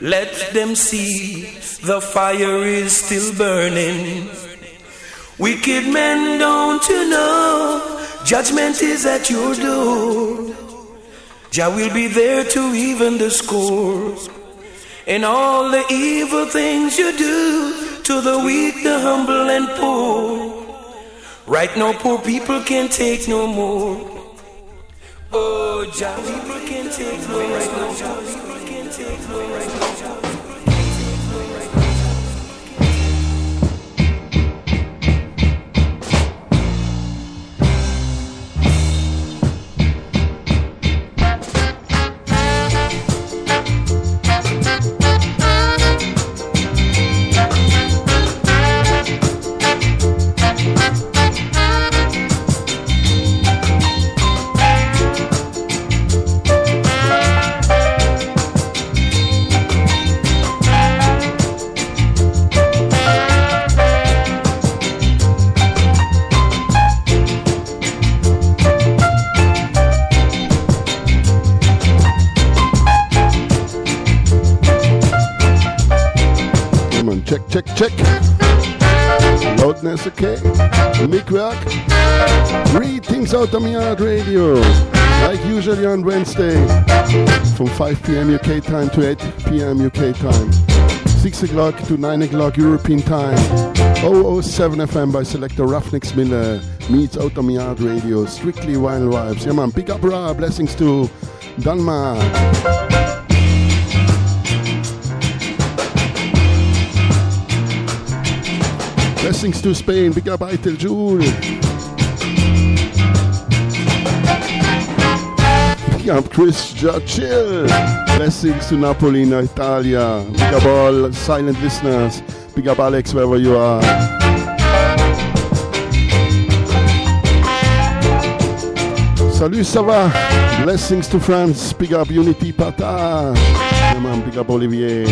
Let them see the fire is still burning. Wicked men, don't you know? Judgment is at your door. Jah will be there to even the score. And all the evil things you do to the weak, the humble, and poor. Right now, poor people can't take no more. Oh, Jah, people can't take no more. Right now, Jah, people can't take no more. Check, check. Loudness, okay. Mic work. Read things Outta Mi Yard radio. Like usually on Wednesday. From 5 p.m. UK time to 8 p.m. UK time. 6 o'clock to 9 o'clock European time. 007 FM by selector Ruffneck Smille. Meets my yard radio. Strictly vinyl vibes. Yeah, man. Big up, Ra. Blessings to Denmark. Blessings to Spain. Big up Aitel Jule. Big up Chris Churchill. Blessings to Napoli in Italia. Big up all silent listeners. Big up Alex wherever you are. Salut, ça va? Blessings to France. Big up Unity Pata. Man, big up Olivier.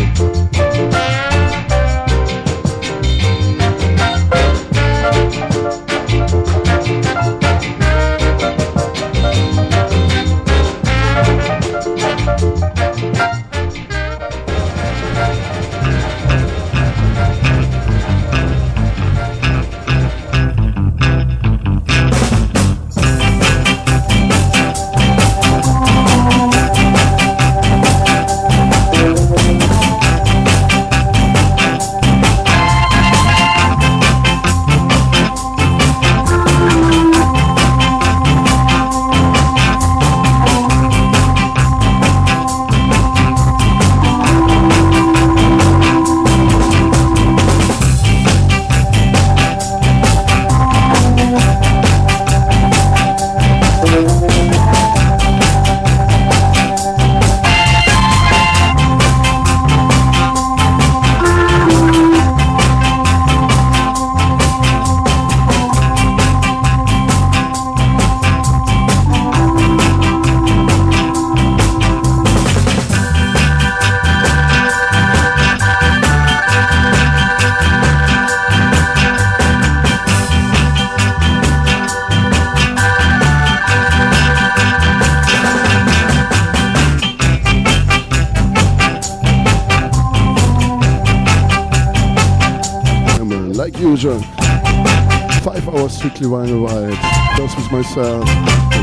Strictly vinyl vibes. Just with myself.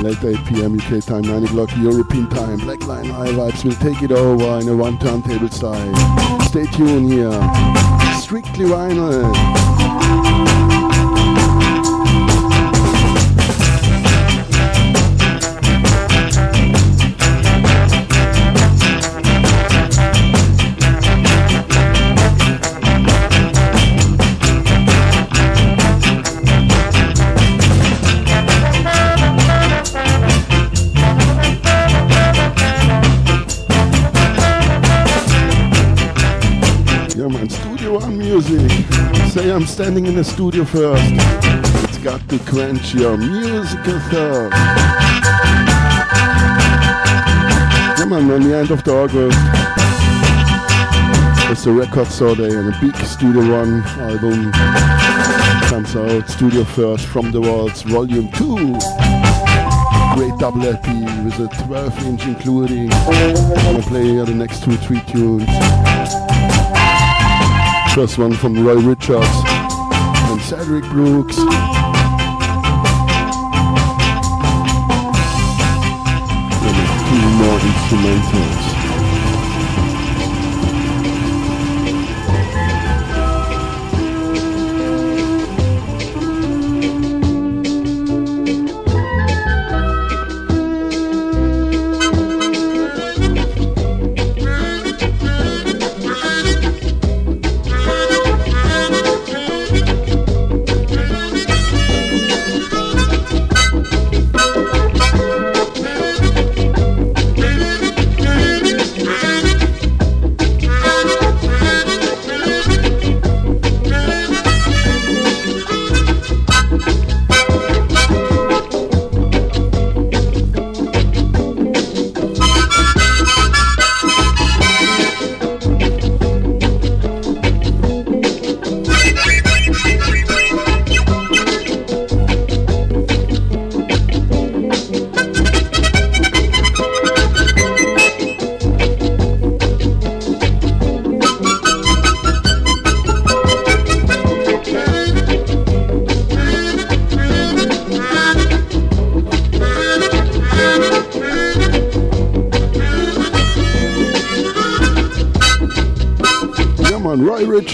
Late 8 p.m. UK time, 9 o'clock European time. Black Line High Vibes will take it over in a one turntable style. Stay tuned here. Strictly vinyl. Standing in the studio first. It's got to quench your musical thirst. Man, on the end of the August, it's a record store day and a big Studio One album comes out. Studio First from the Walls, Volume 2. Great double LP with a 12 inch including. I'm gonna play the next two, three tunes. First one from Roy Richards Cedric Brooks. And two more instrumentals.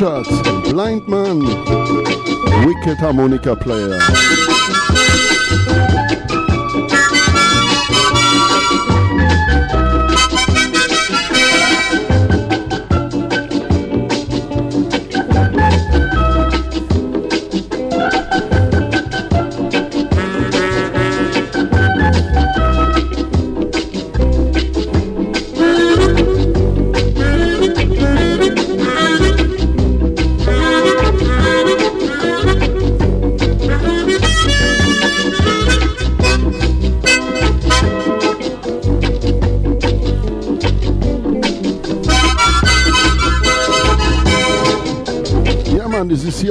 Richards, blind man, wicked harmonica player.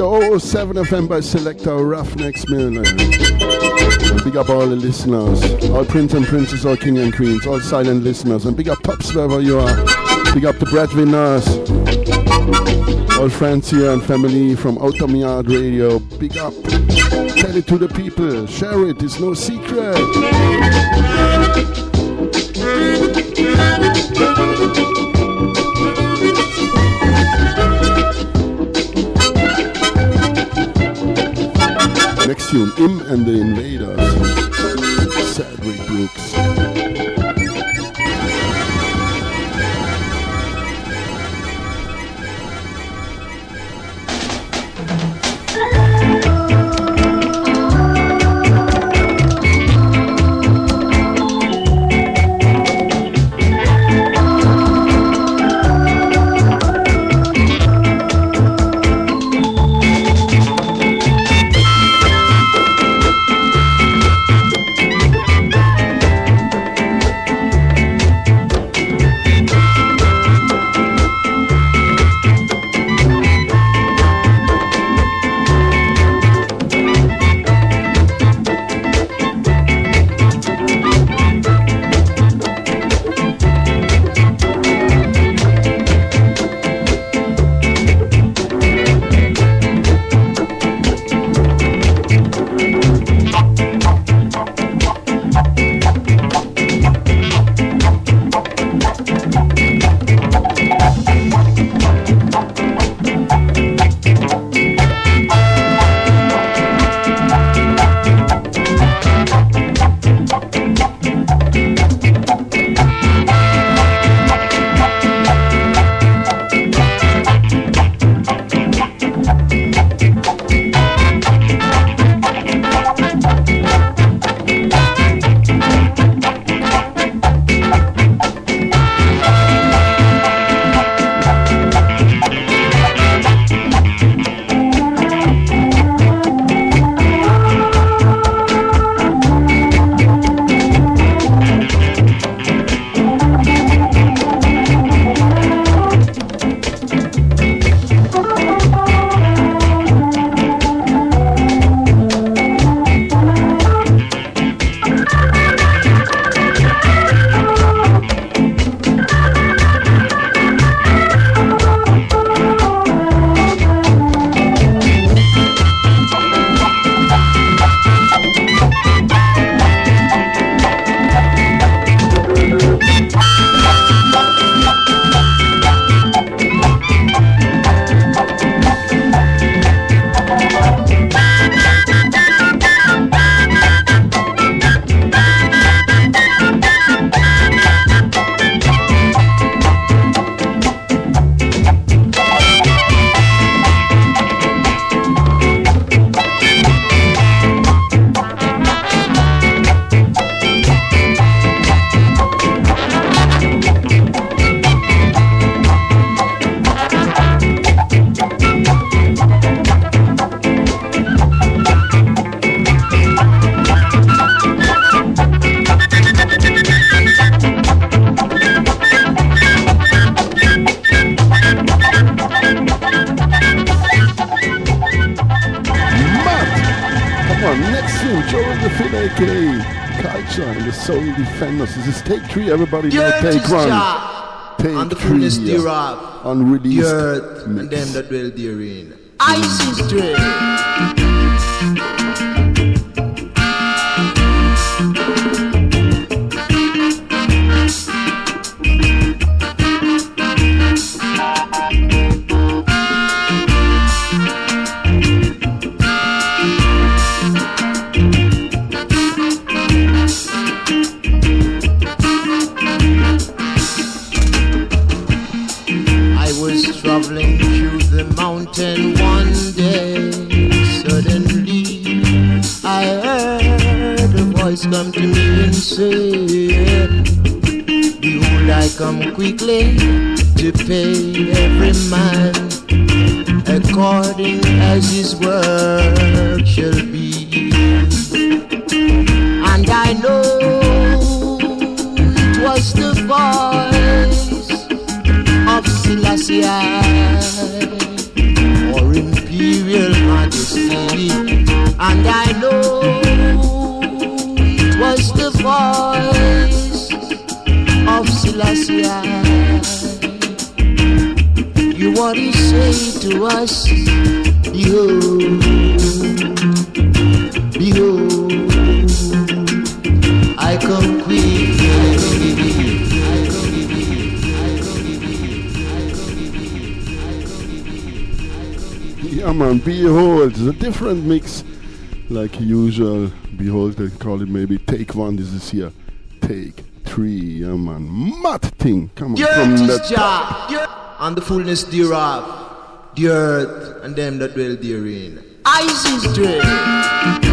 Your 007 FM by Selector Ruffneck Smille. Big up all the listeners, all prince and princess, all king and queens, all silent listeners, and big up pups wherever you are. Big up the breadwinners, all friends here and family from Outta Mi Yard Radio. Big up. Tell it to the people. Share it. It's no secret. Tune, and the Invaders, Cedric Brooks. The Soul Defenders. This is take three, everybody know take one. Take on the fullness thereof, unreleased the earth mix. and them that dwell therein. Ice is dread. Quickly to pay every man according as his work shall be. And I know it was the voice of Selassie or imperial majesty. And I know Selassie. You want to say to us, Behold, behold, I come quickly. Yeah, man, Behold, it's a different mix like usual. Behold, they call it maybe take one. This is here, take three. Yeah, man, mad thing. Come on, from the top. And the fullness thereof, the earth and them that dwell therein. Isis dread.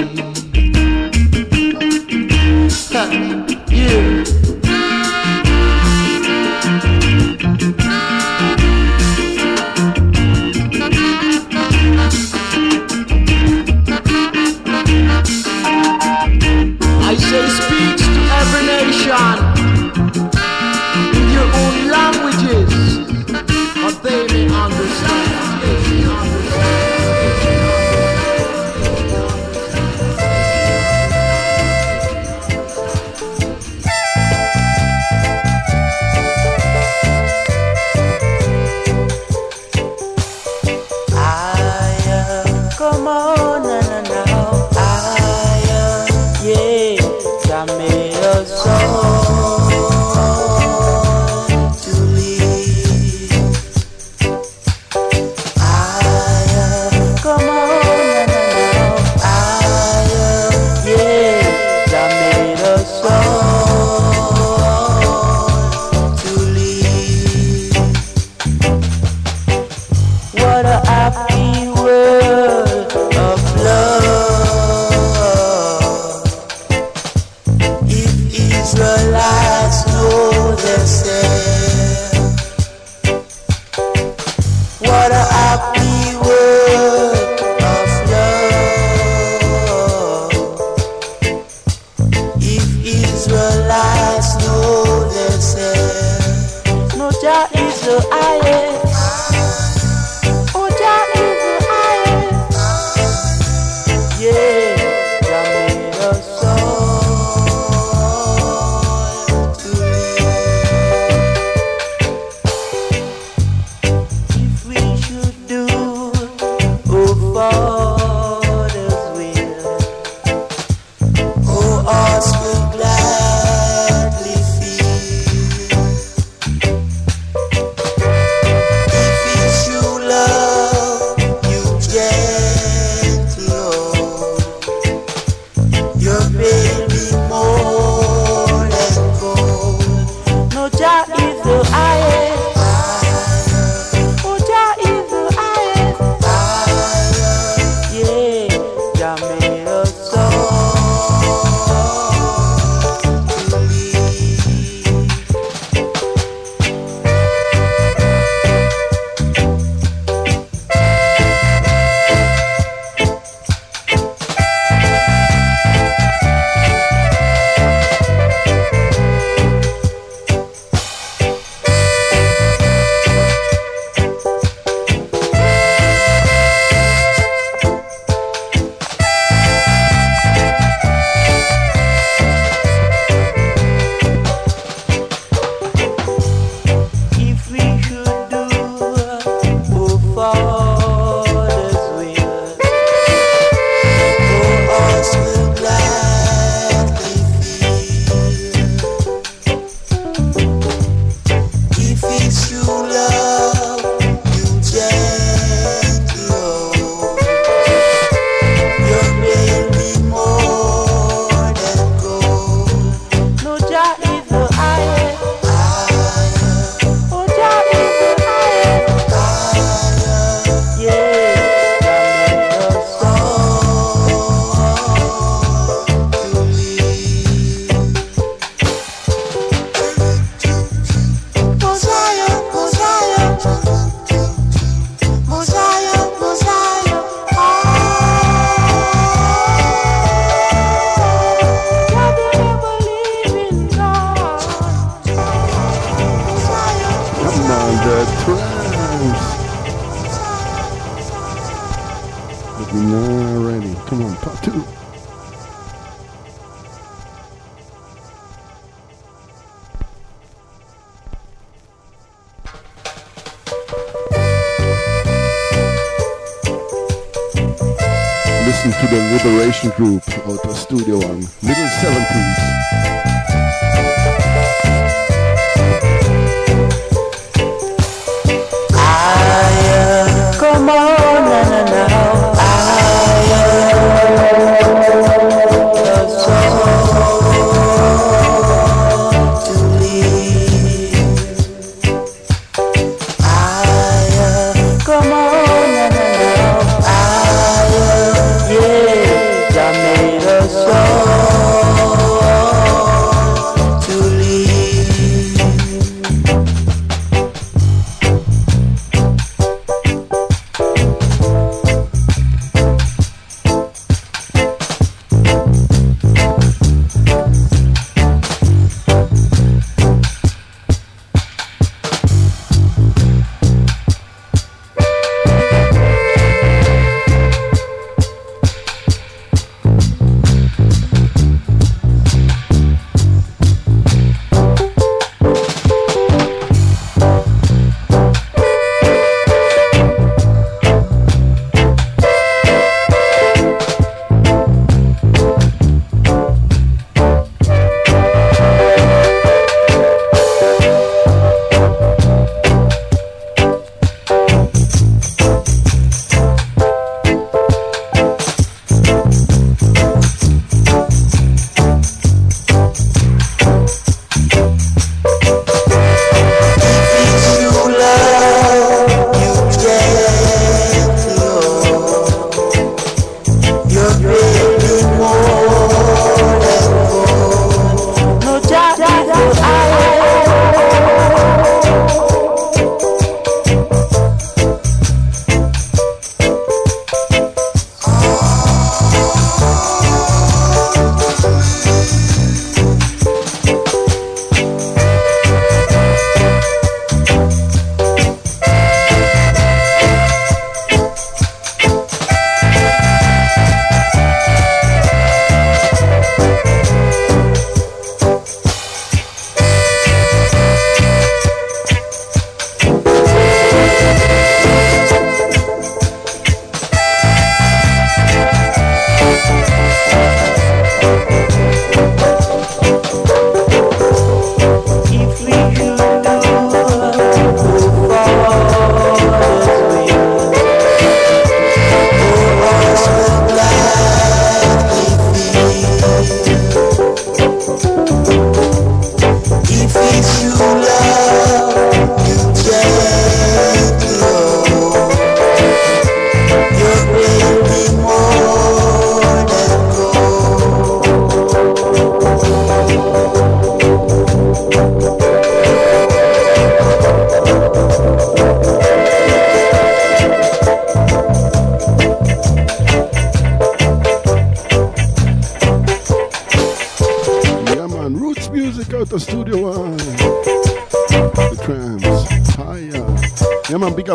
Ha,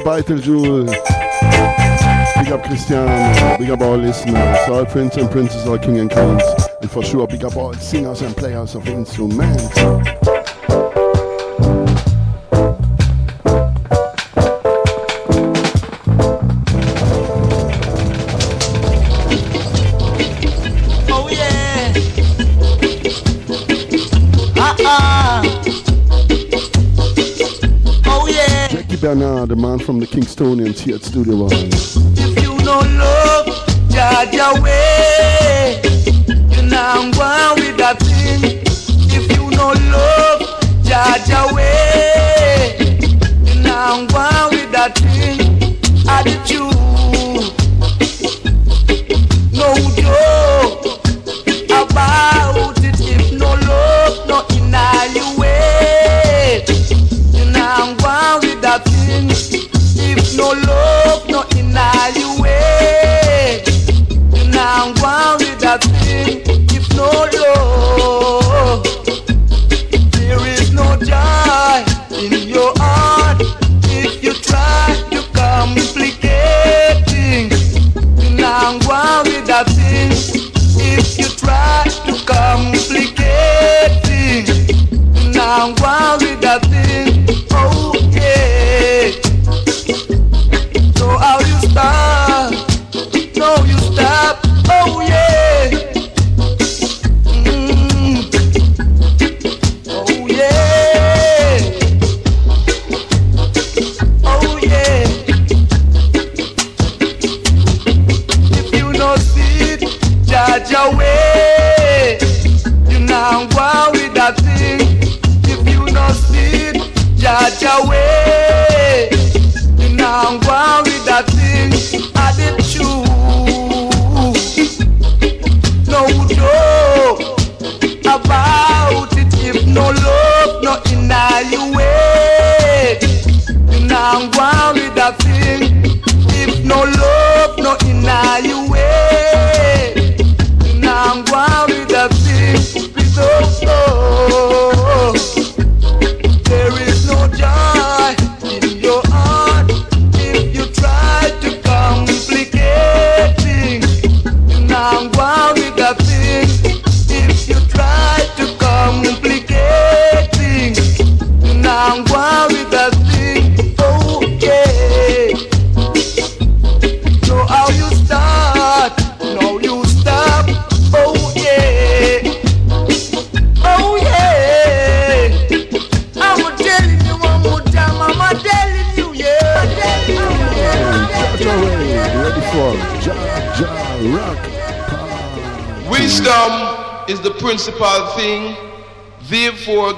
Vital Jewel. Big up Cristiano. Uh, big up all listeners. All princes and princesses, all king and queens. And for sure, big up all singers and players of instruments. The from the Kingstonians here at Studio One. If you love, Jaja way, you go with that thing. If you love, Jaja way,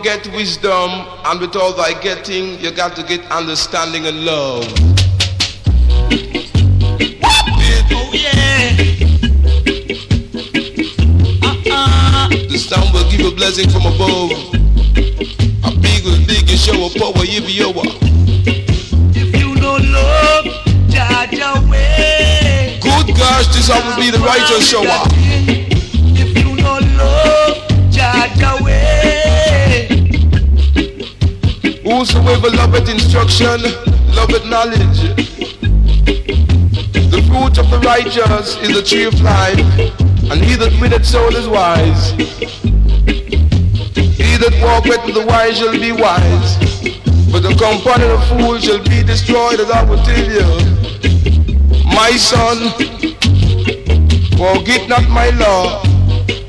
get wisdom, and with all thy getting, you got to get understanding and love. Oh yeah. The sound will give a blessing from above. A big will big and show a power if you are. If you don't love, judge away. Good gosh, this will be the righteous shower. If you don't love, Whosoever loveth instruction, loveth knowledge. The fruit of the righteous is the tree of life, and he that winneth soul is wise. He that walketh with the wise shall be wise, but the companion of fools shall be destroyed, as I will tell you. My son, forget not my law,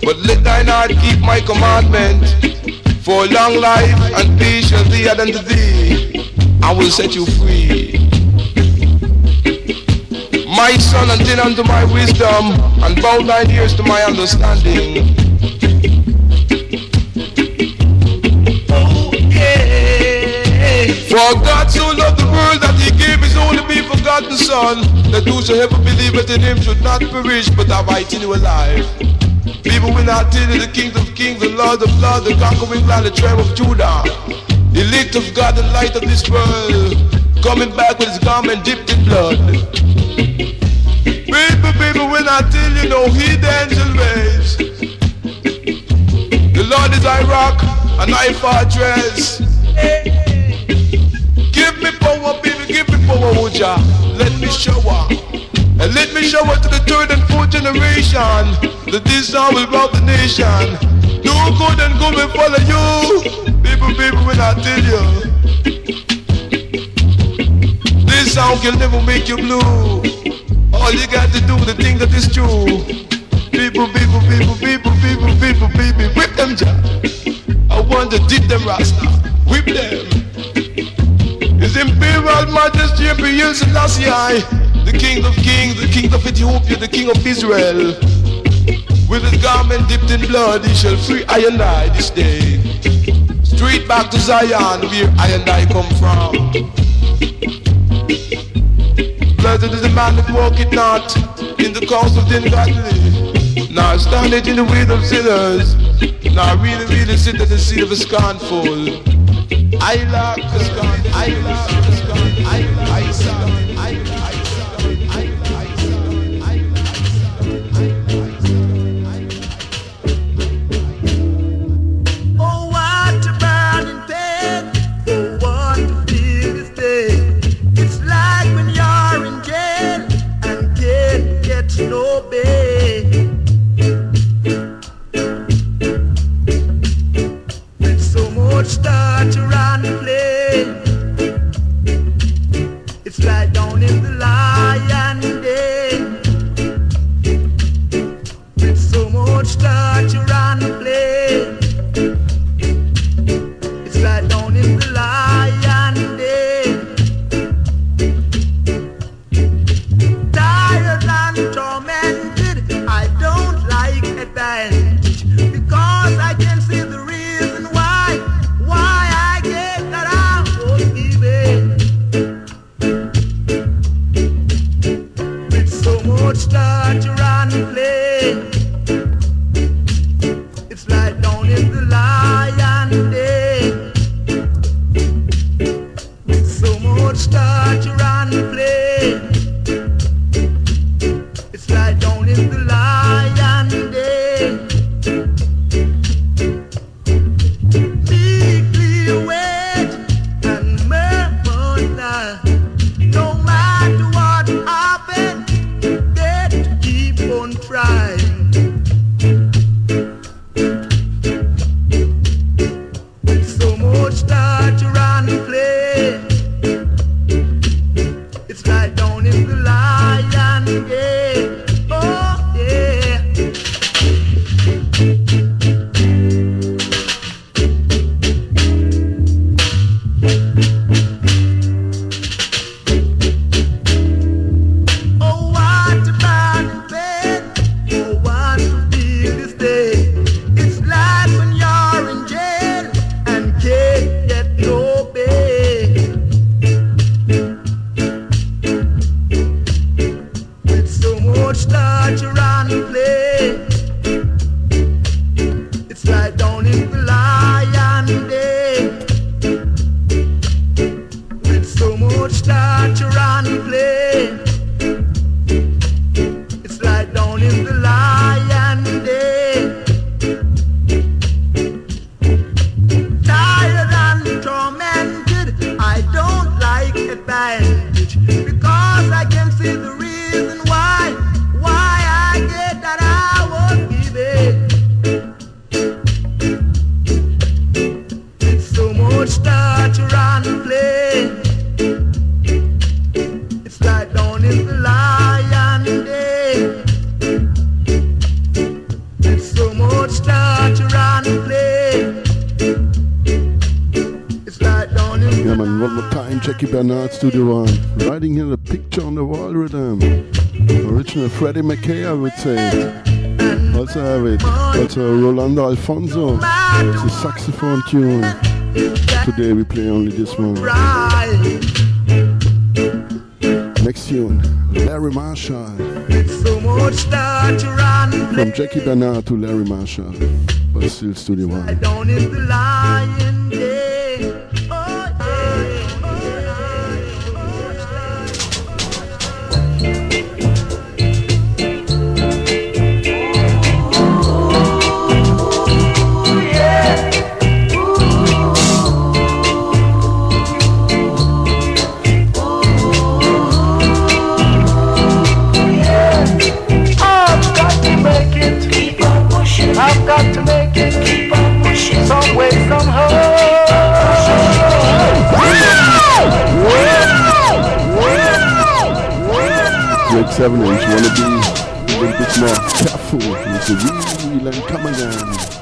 but let thine heart keep my commandment. For long life and peace shall be added unto thee. I will set you free. My son, attend unto my wisdom, and bow thine ears to my understanding. For God so loved the world that he gave his only begotten Son, that whosoever believeth in him should not perish, but have eternal life. People will not tell you the King of kings, the Lord of lords, the conquering lion, the tribe of Judah. Elect of God, the light of this world, coming back with his garment dipped in blood. People, people will not tell you no hidden ways. The Lord is thy rock and thy fortress. Give me power, baby, give me power, would ya? Let me show shower. And let me shower to the third and fourth generation. That this song will rout the nation. Do good and good will follow you. People, people, when I tell you. This song can never make you blue. All you got to do is the thing that is true. People, people, people, people, people, people, people, whip them, Jah. I want to dip them rasta, whip them. His Imperial Majesty Imperial Selassie, the King of Kings, the King of Ethiopia, the King of Israel. With his garment dipped in blood, he shall free I and I this day. Straight back to Zion, where I and I come from. Blessed is the man that walketh not in the cause of the ungodly, nor standeth in the way of sinners, nor really, really sit at the seat of a scornful. I lack I lack Jackie Bernard, Studio One. Writing here the picture on the wall rhythm. Original Freddie McKay, I would say. Also have it. Also Rolando Alphonso. It's a saxophone tune. Today we play only this one. Next tune, Larry Marshall. From Jackie Bernard to Larry Marshall, but still Studio One. Seven inch. Wanna be a little bit more careful with the wheel and come again.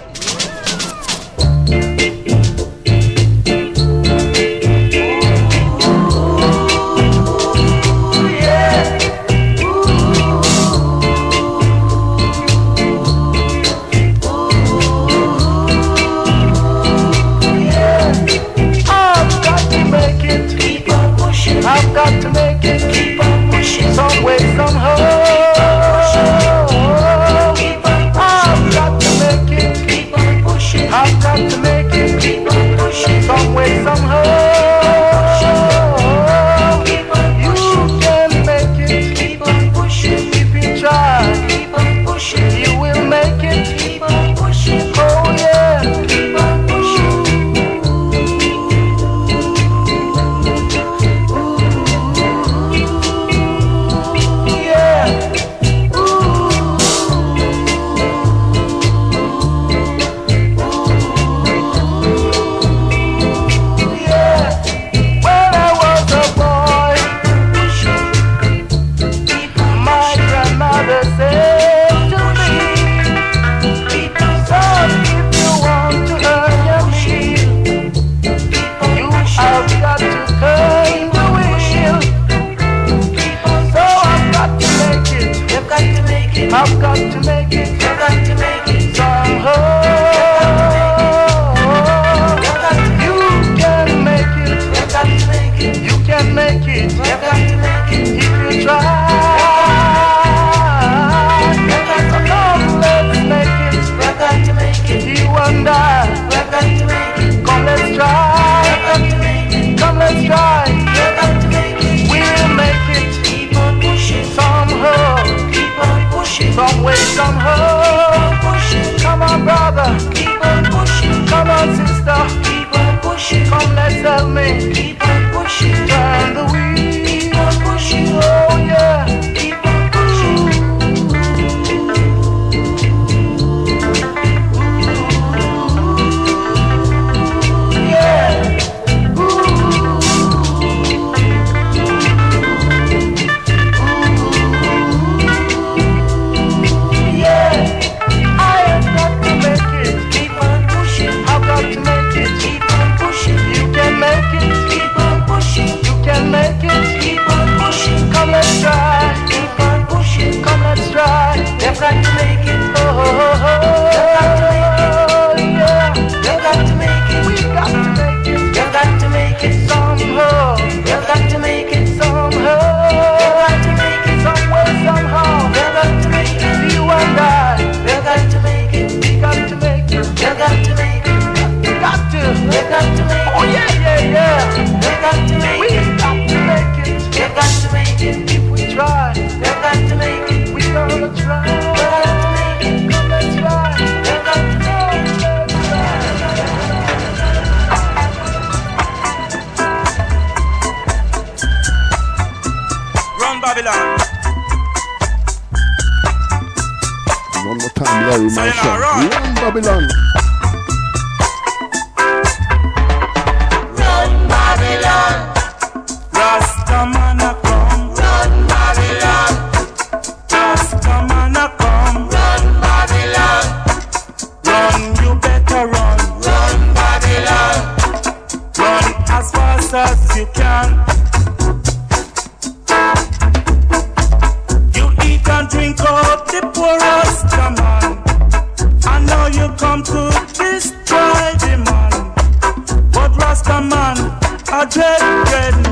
I take red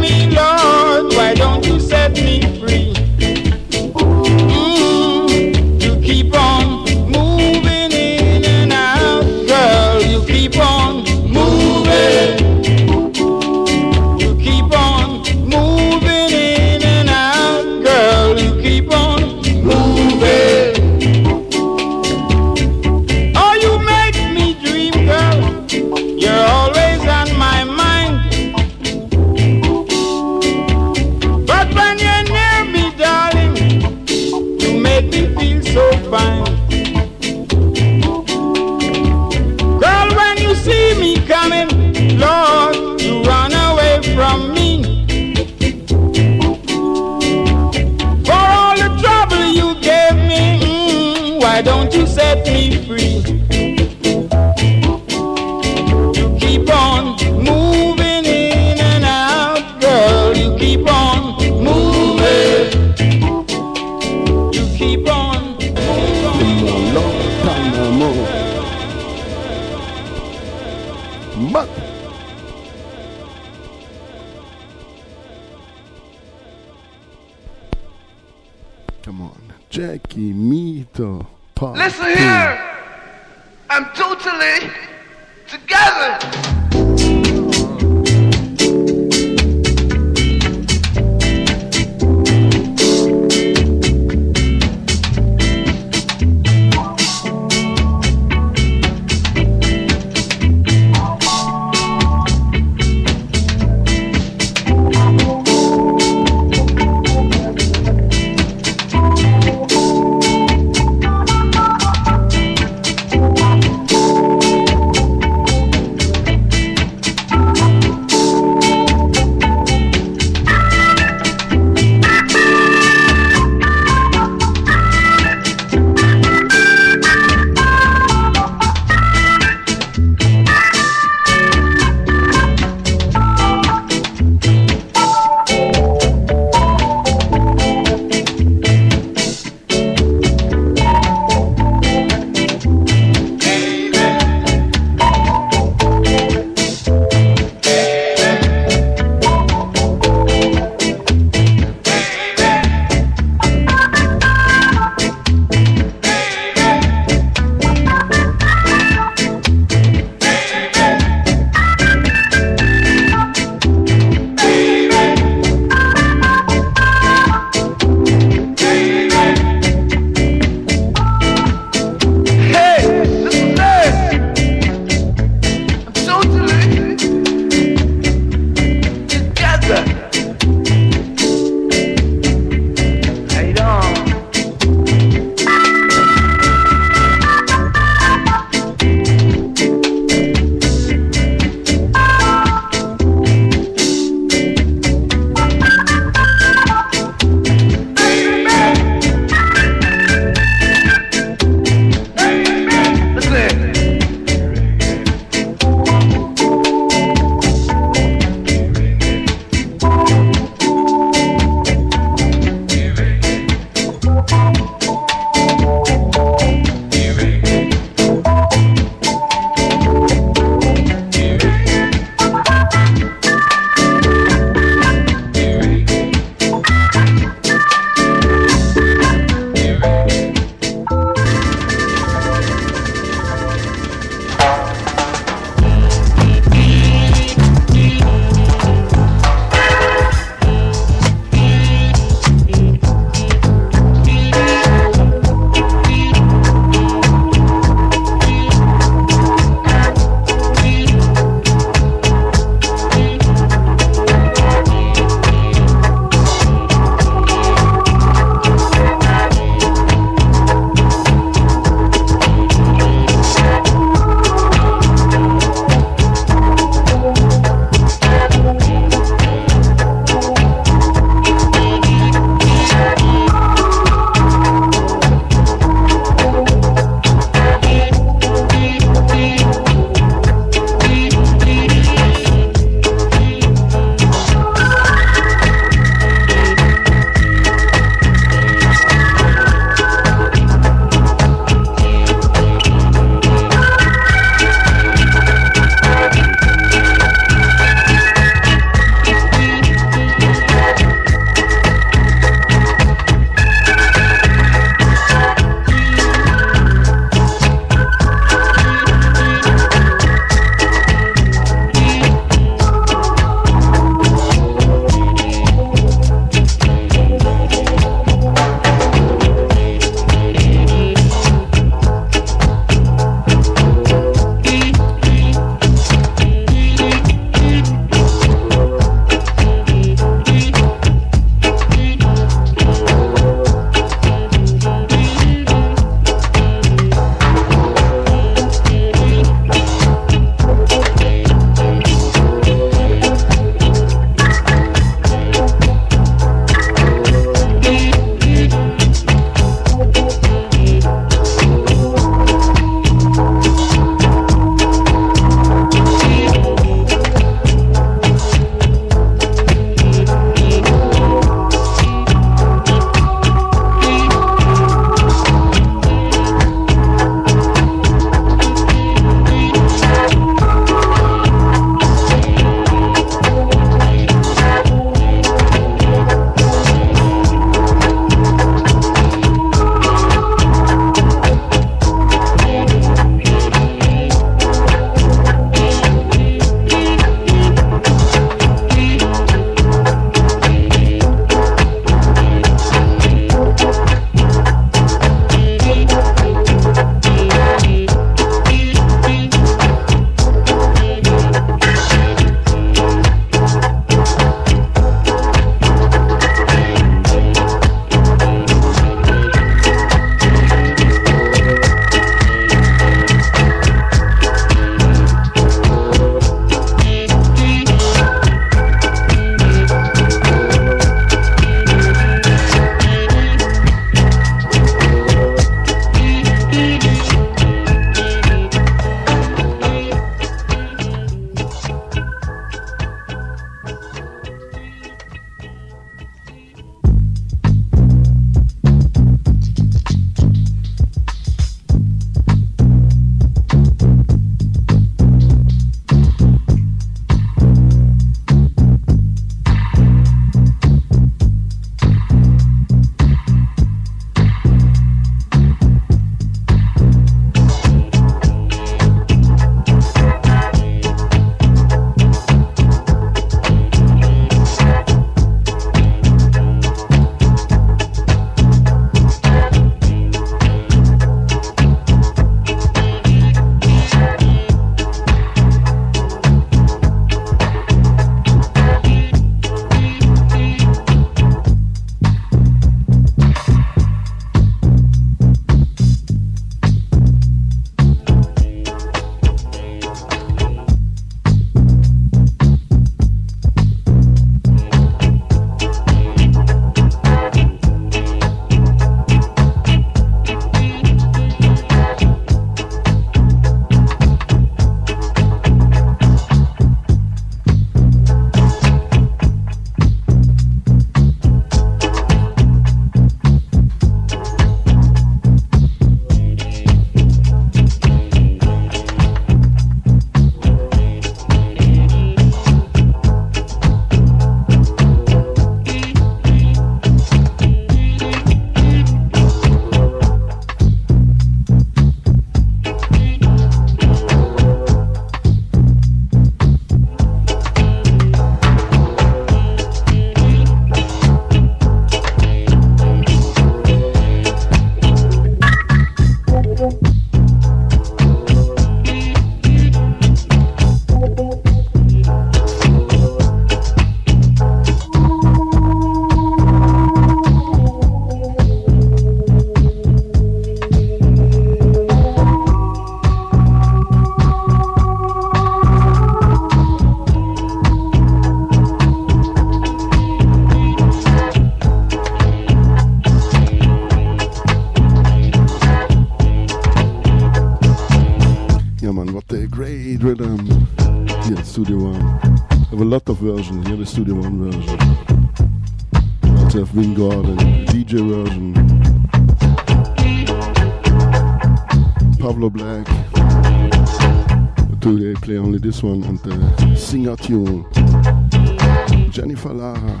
Jennifer Lara.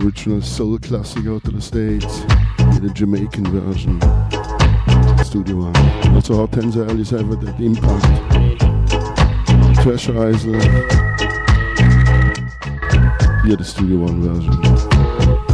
Original soul classic out of the States. in the Jamaican version. Studio One. Also Hortense Ellis ever that impact. Treasure Isle. Here the Studio One version.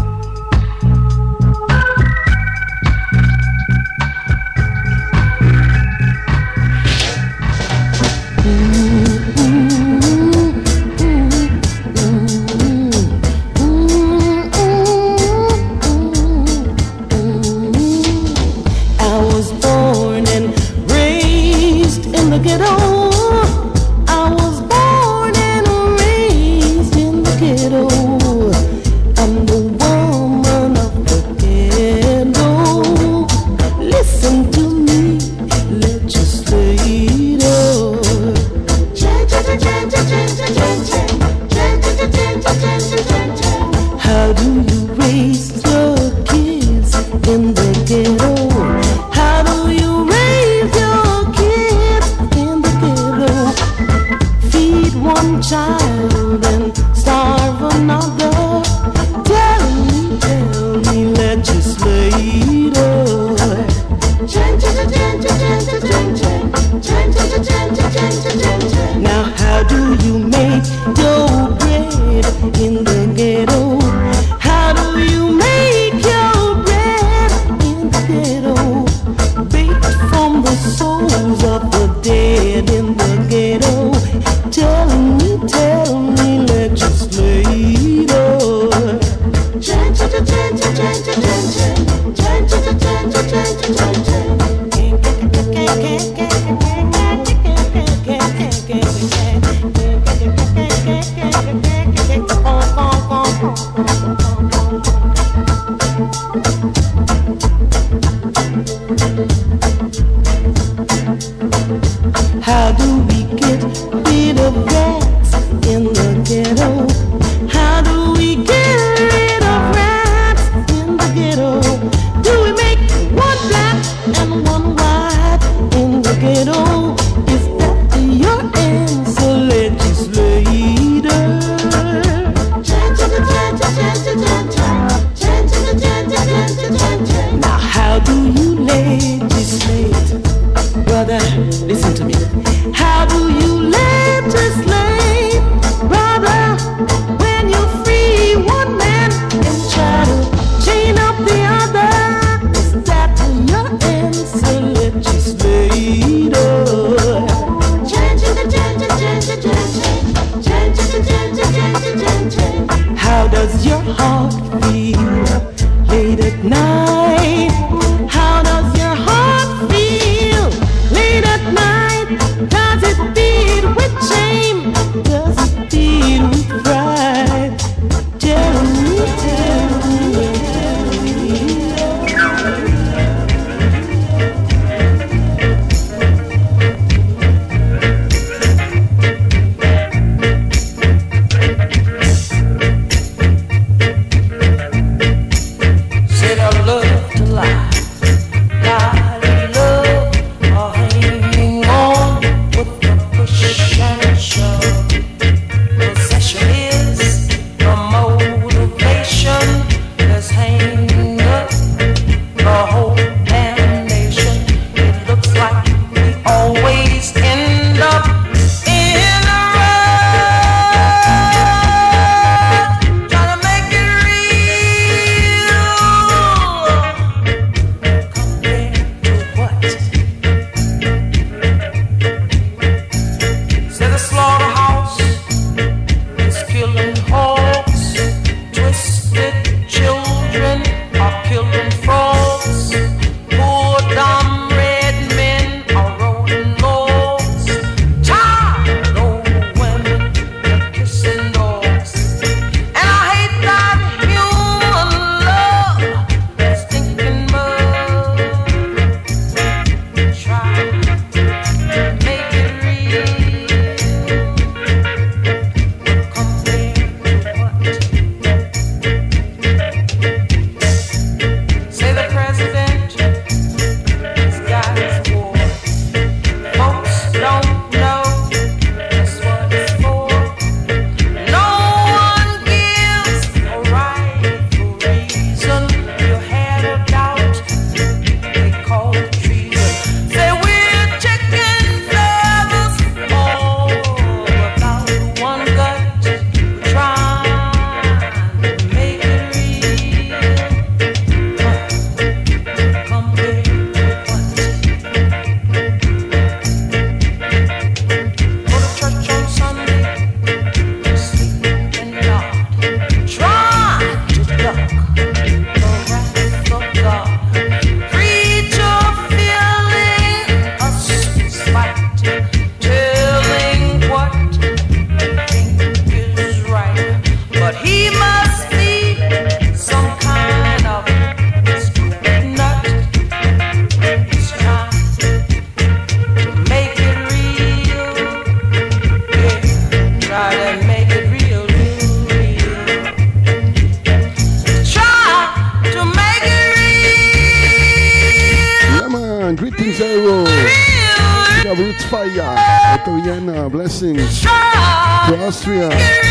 Blessings. To Austria.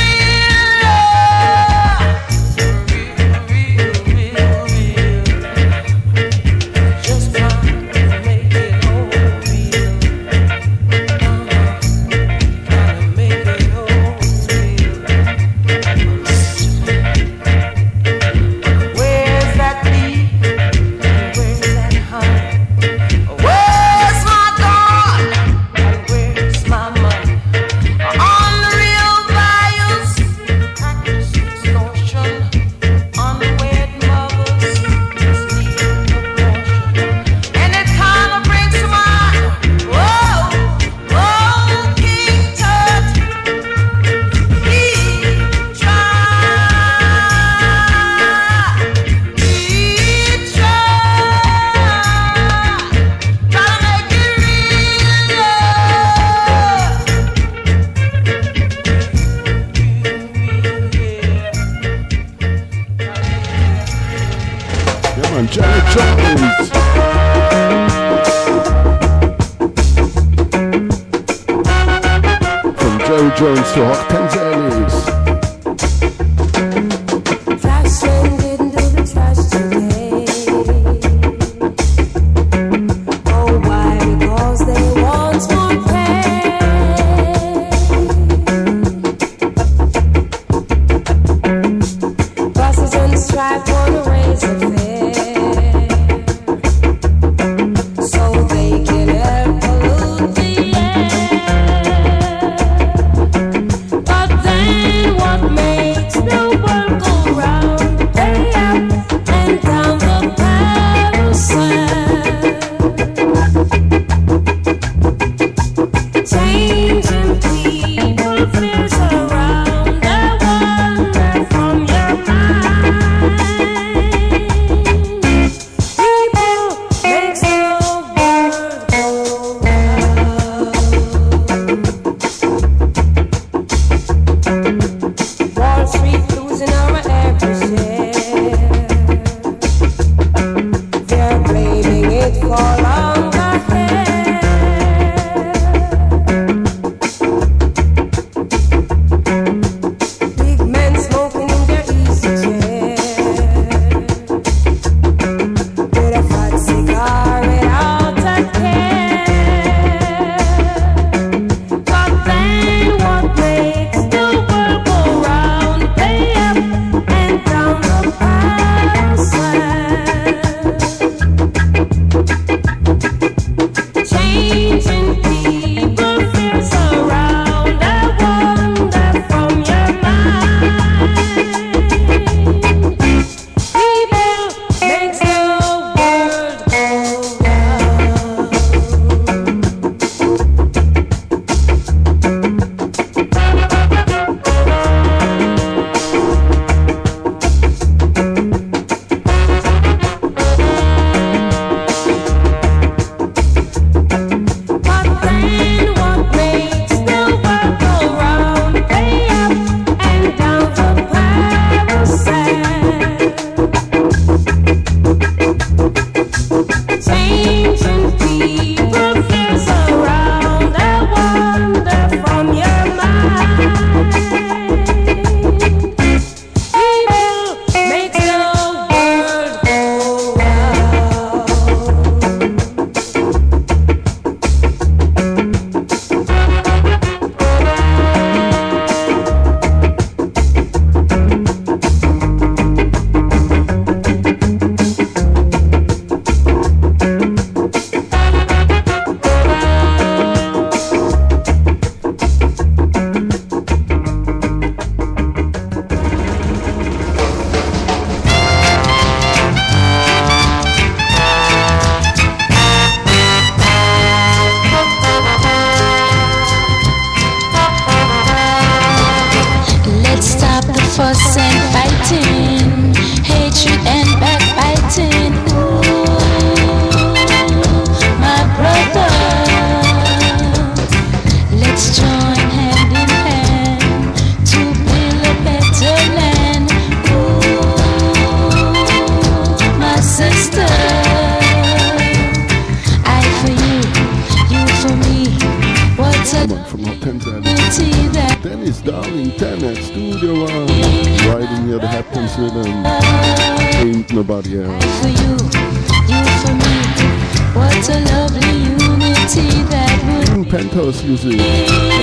music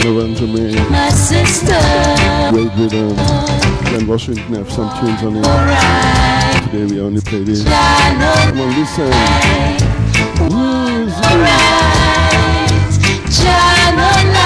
gonna to me. My sister. Great rhythm. Glen Washington have some tunes on it. Today we only play this. Come on, listen. Music. Right.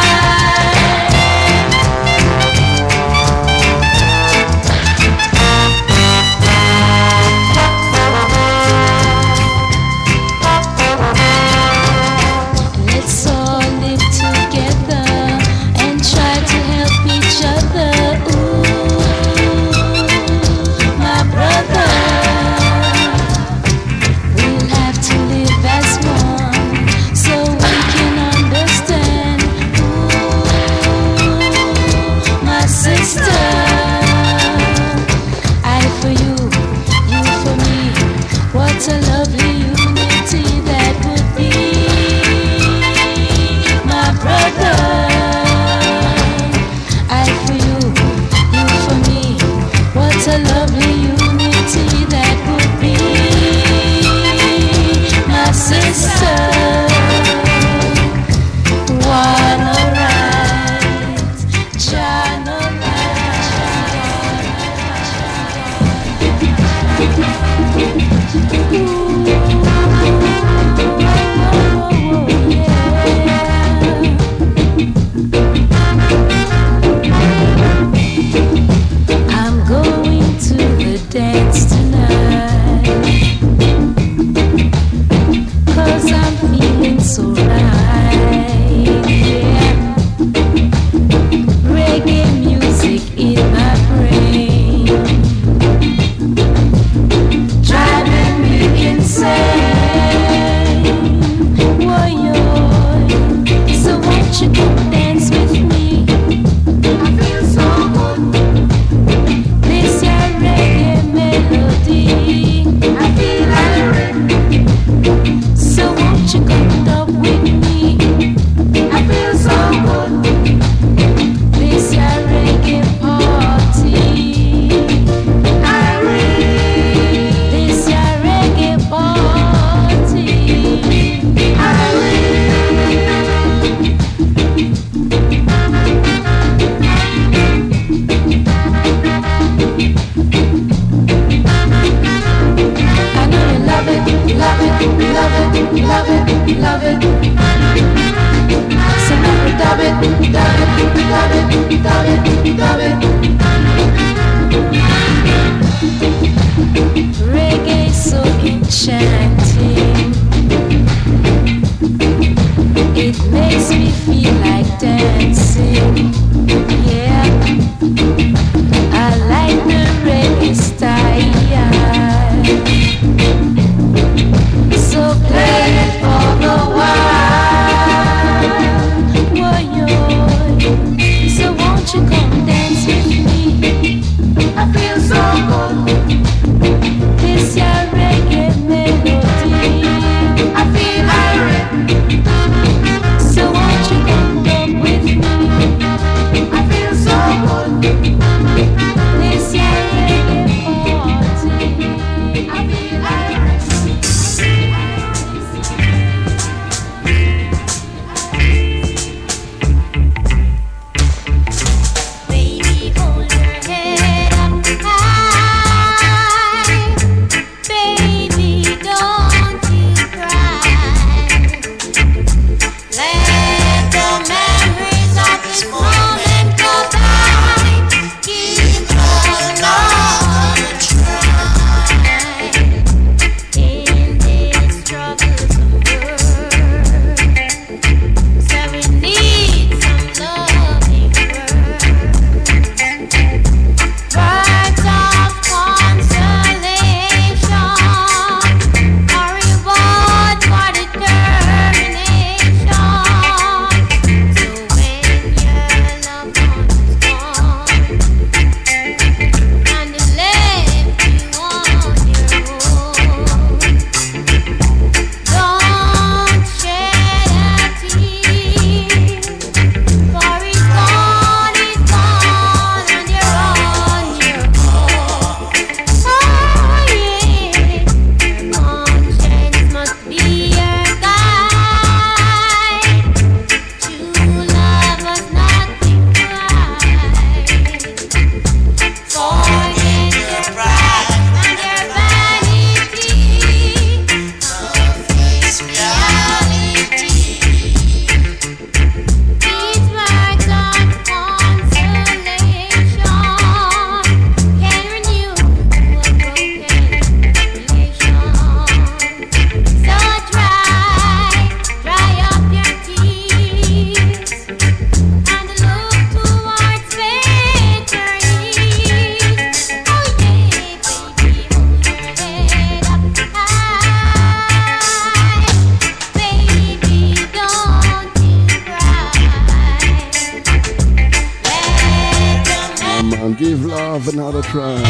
another track.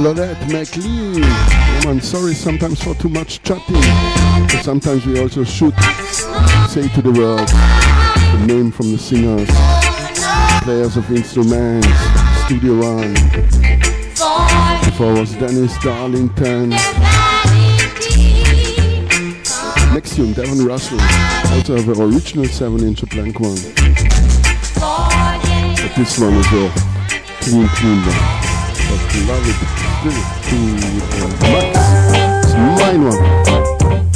Lorette McLean. Woman, sorry sometimes for too much chatting. But sometimes we also should say to the world the name from the singers, players of instruments, Studio One. Before was Dennis Darlington. Next tune, Devon Russell. Also have an original 7-inch blank one this one is a clean, clean one. But love it, still clean, it's mine one.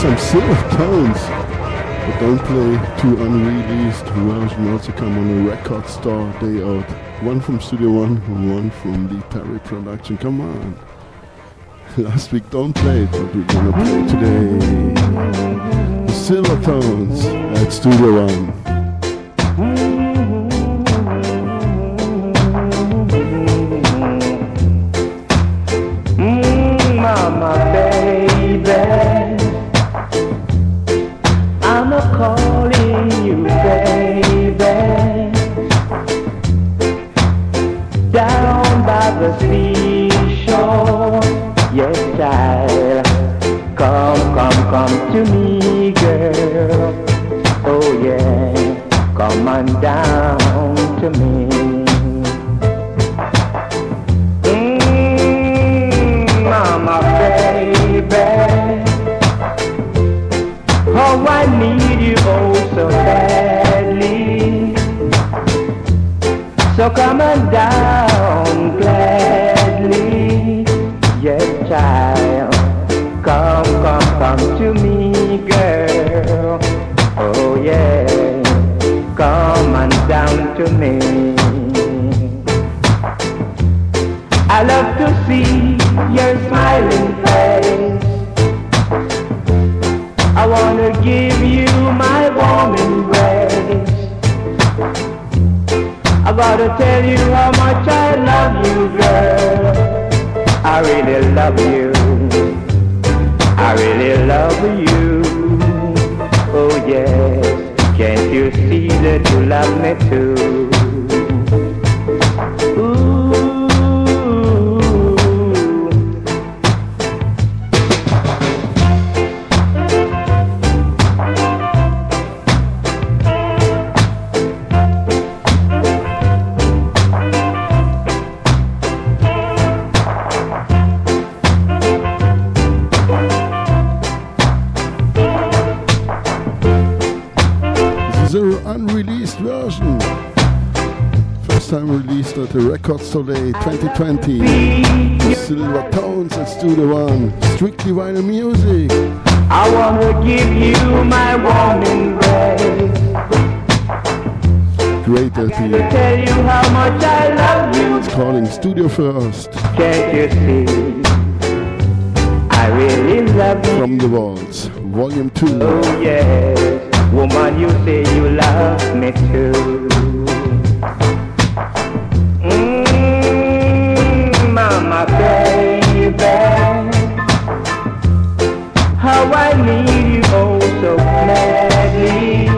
some Silvertones, but don't play two unreleased versions also come on a record store day out. One from Studio One, one from the Perry production. Come on. Last week don't play it, but we're gonna play today. Silvertones at Studio One. First time released at the Record Store Day 2020. Silvertones at Studio One. Strictly vinyl music. I wanna give you my warm embrace. Great LP. Tell you how much I love you. It's calling Studio First. Can't you see? I really love you. From the Vaults, Volume 2. Oh yes, woman, you say you love me too. Mama, baby, how I need you oh so madly.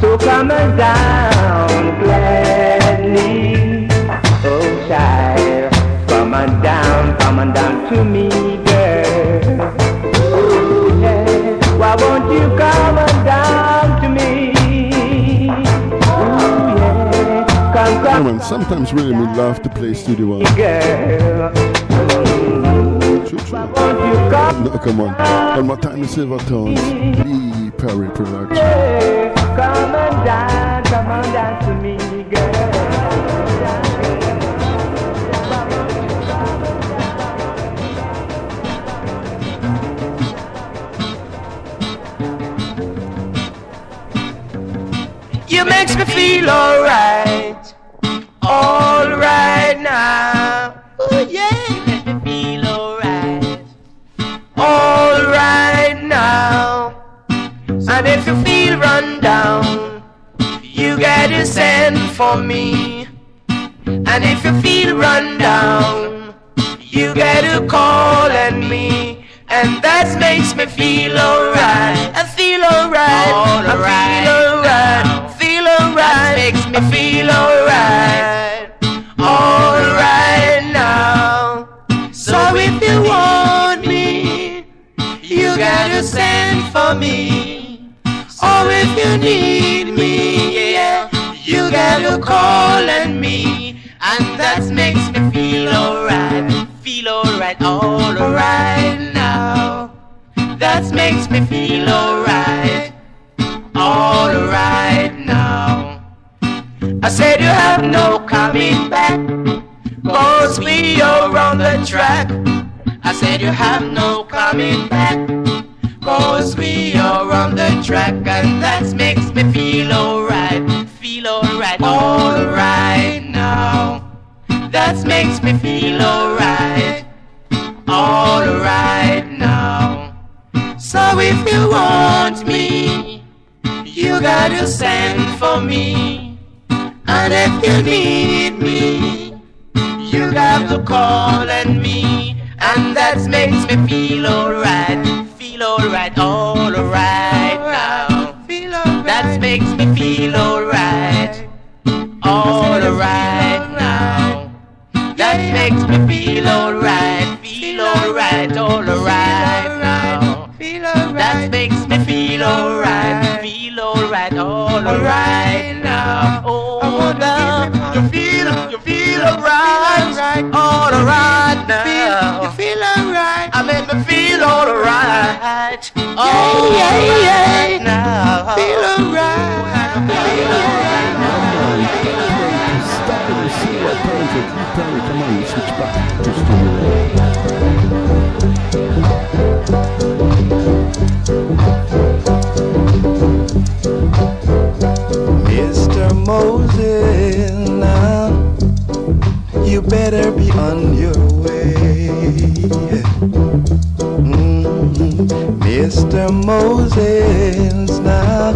So come on down gladly, oh child, come down, come down to me, man, sometimes really we love to play Studio One. girl. True, true. Come? No, come on. One more time, the Silvertones. Lee Perry production. Yeah. Come on down, come on down to me, girl. You makes me feel alright for me. And if you feel run down, you gotta call on me. And that makes me feel alright. I feel alright. I feel alright. Feel alright. makes me feel alright. Alright now. So if you want me, you gotta send for me. Or if you need me, yeah, you gotta call on me. And that makes me feel alright. Feel alright, alright now. That makes me feel alright. Alright now. I said you have no coming back. Cause we are on the track. I said you have no coming back. Cause we are on the track and that makes me feel alright. Feel alright, alright now. That makes me feel alright. Alright now. So if you want me, you gotta send for me. And if you need me, you got to call on me. And that makes me feel alright. Feel alright, alright feel alright. Feel alright, alright now. Oh, now you feel, you feel alright, alright now. You feel alright. I make me feel alright. Oh yeah, yeah, now. Feel alright. Feel alright Start with the Silver Tones at Lee Perry. Come on, switch back to Studio Moses, now you better be on your way. Mm-hmm. Mr. Moses, now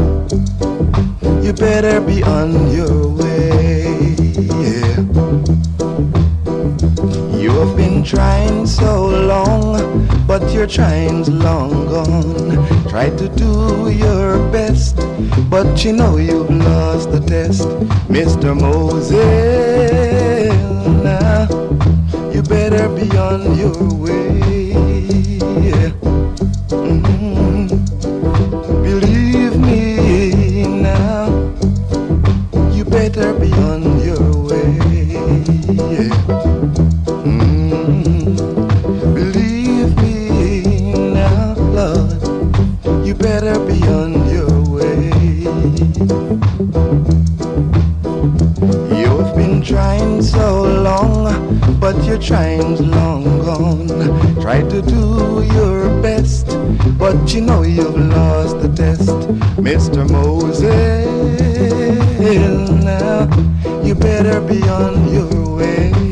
you better be on your way. Yeah. You have been trying so long, but your trying's long gone. Try to do your best, but you know you've lost the test, Mr. Moses. Now, you better be on your way. Mm -hmm. Believe trying so long, but your trying's long gone. Try to do your best, but you know you've lost the test, Mr. Moses. Now you better be on your way.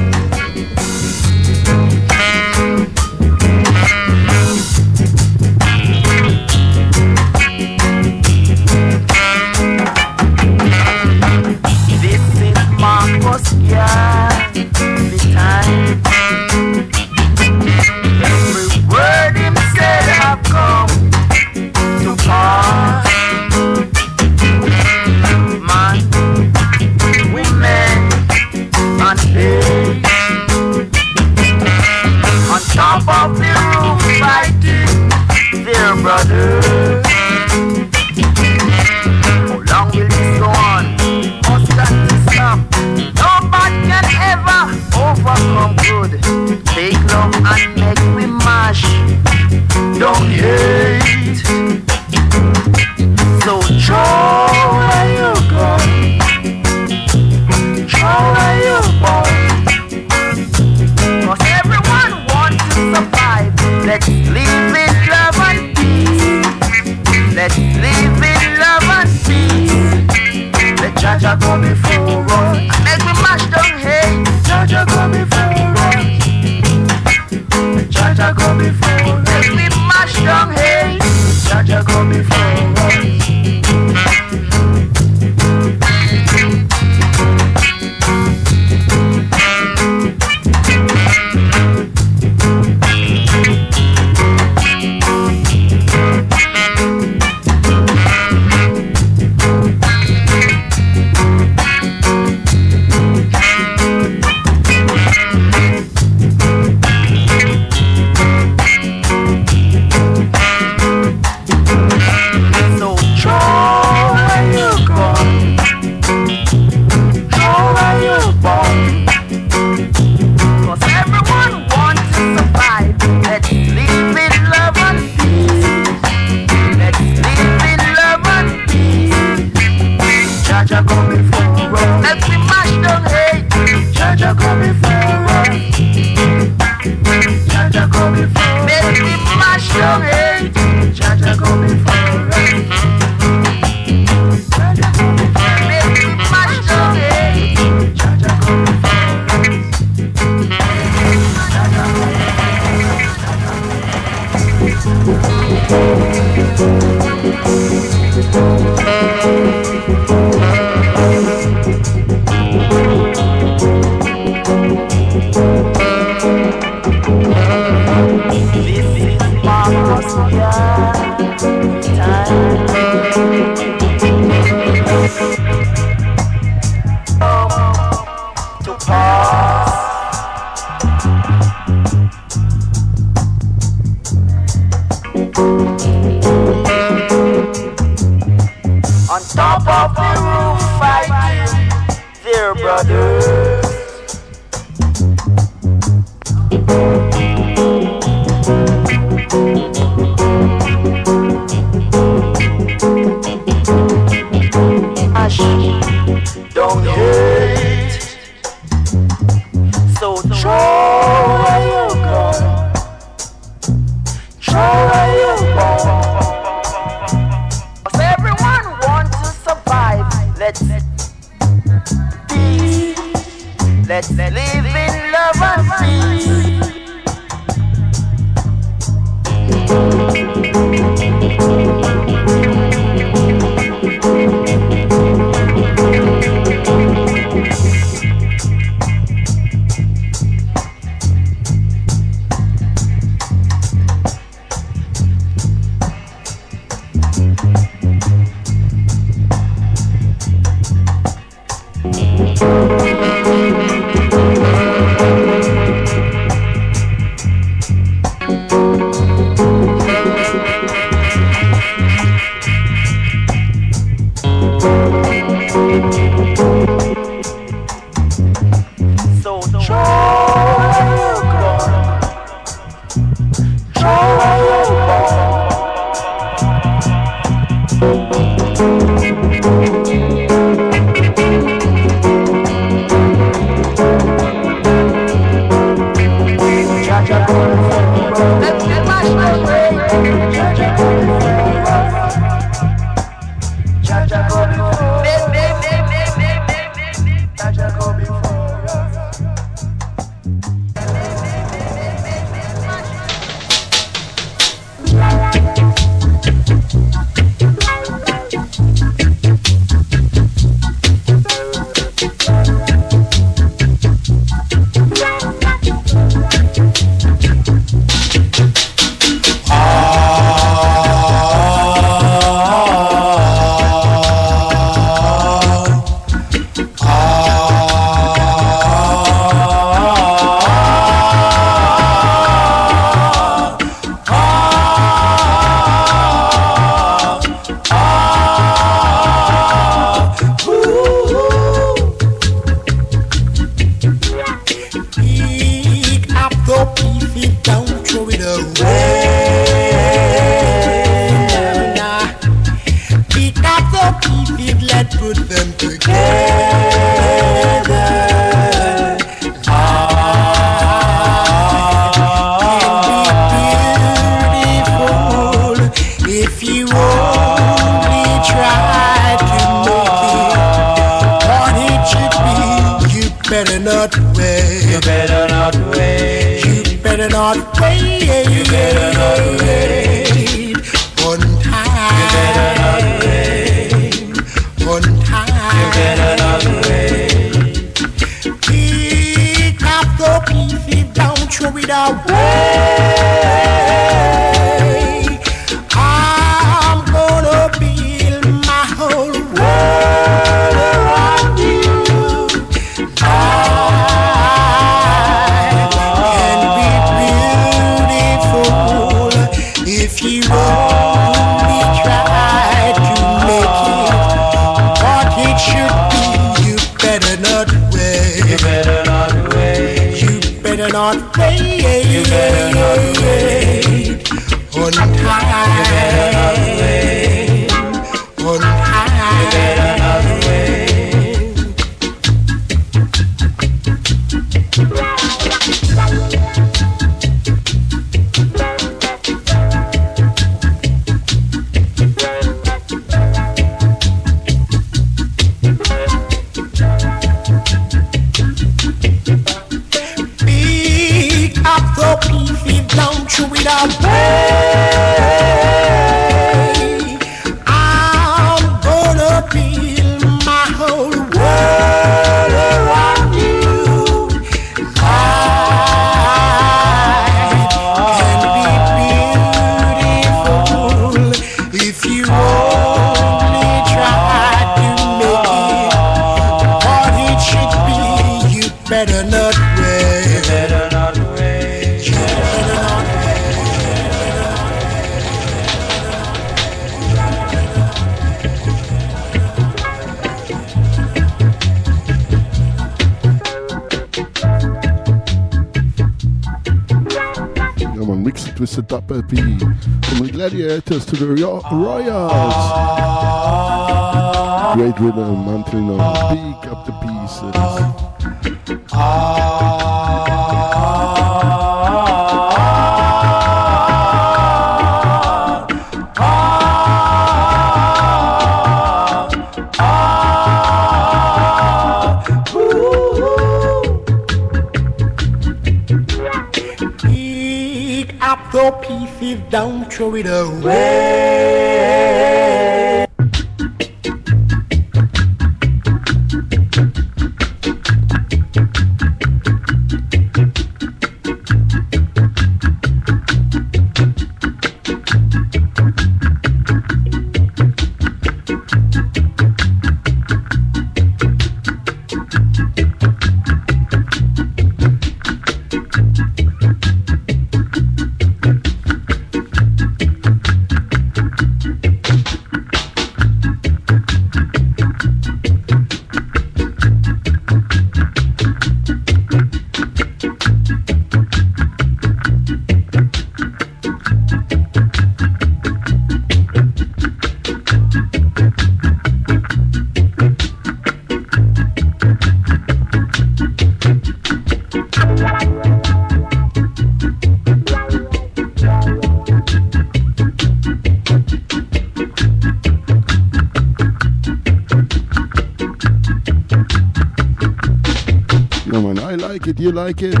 like it, you like it.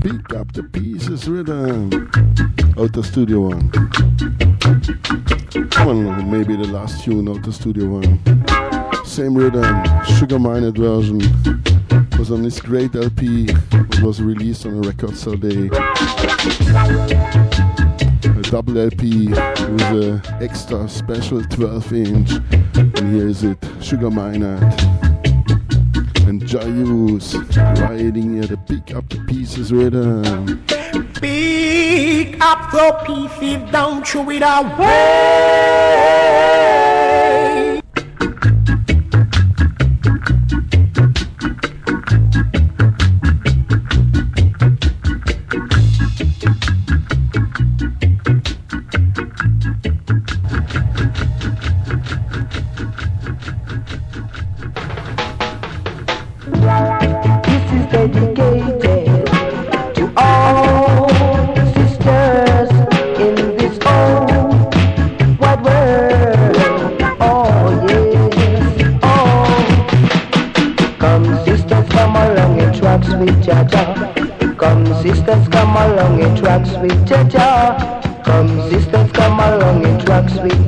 Pick up the pieces rhythm. Out the studio one. Come on, maybe the last tune out the studio one. Same rhythm, Sugar Minott version. Was on this great LP. It was released on a Record Store Day. A double LP with an extra special 12 inch. And here is it, Sugar Minott. Jayus riding here to pick up the pieces rhythm. Pick up the pieces, don't you it away. with cha-cha. Come sisters, come along, it rocks with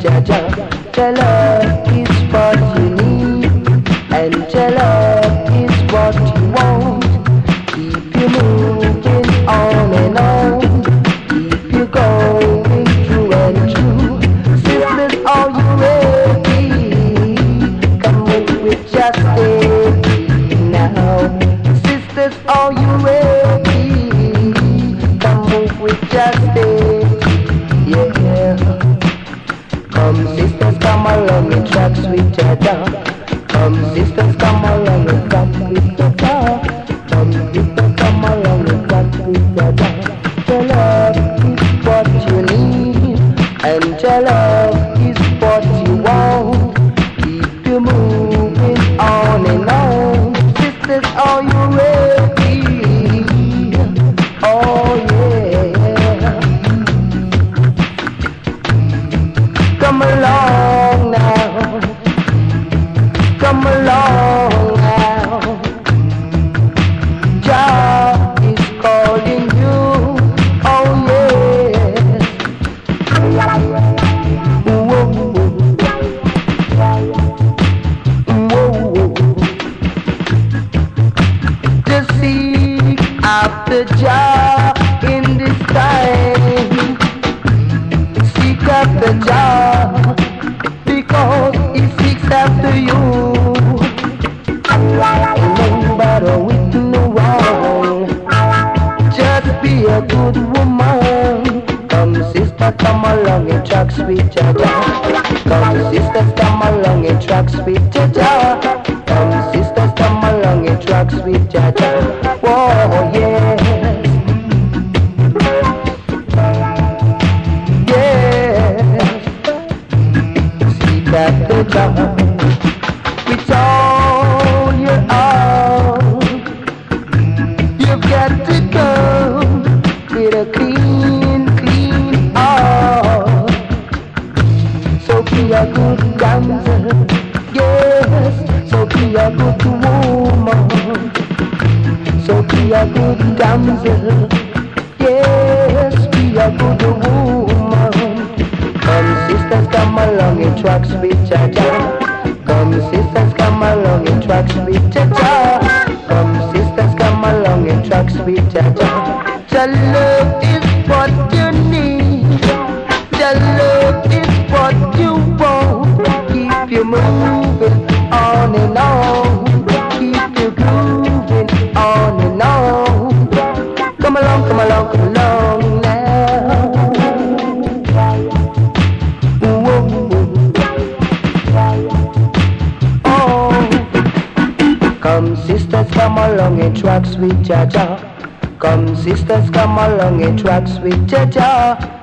tracks with Jaja.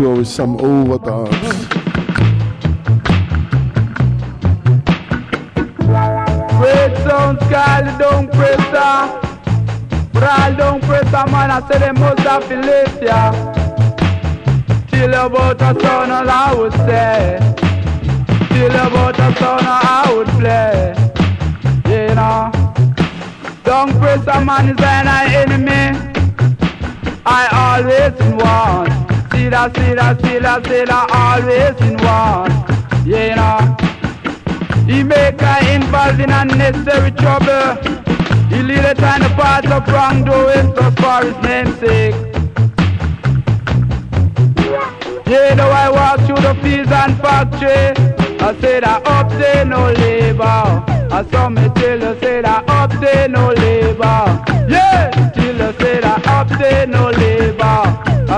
Sure, with some overdubs. Great sound, Scarlet, don't press her. But I don't press her, man. I say they must have to lift ya. Till about a son, all I would say. Till about a son, I would play. You know. Don't press a man is an enemy. I always in that, see that, see always in one. You know. He make her involved in unnecessary trouble. He lead her down the path of wrongdoing just for his namesake. Yeah, though I walk through the fields and factory, I say that up there no labor. I saw me tell you say that up there no labor.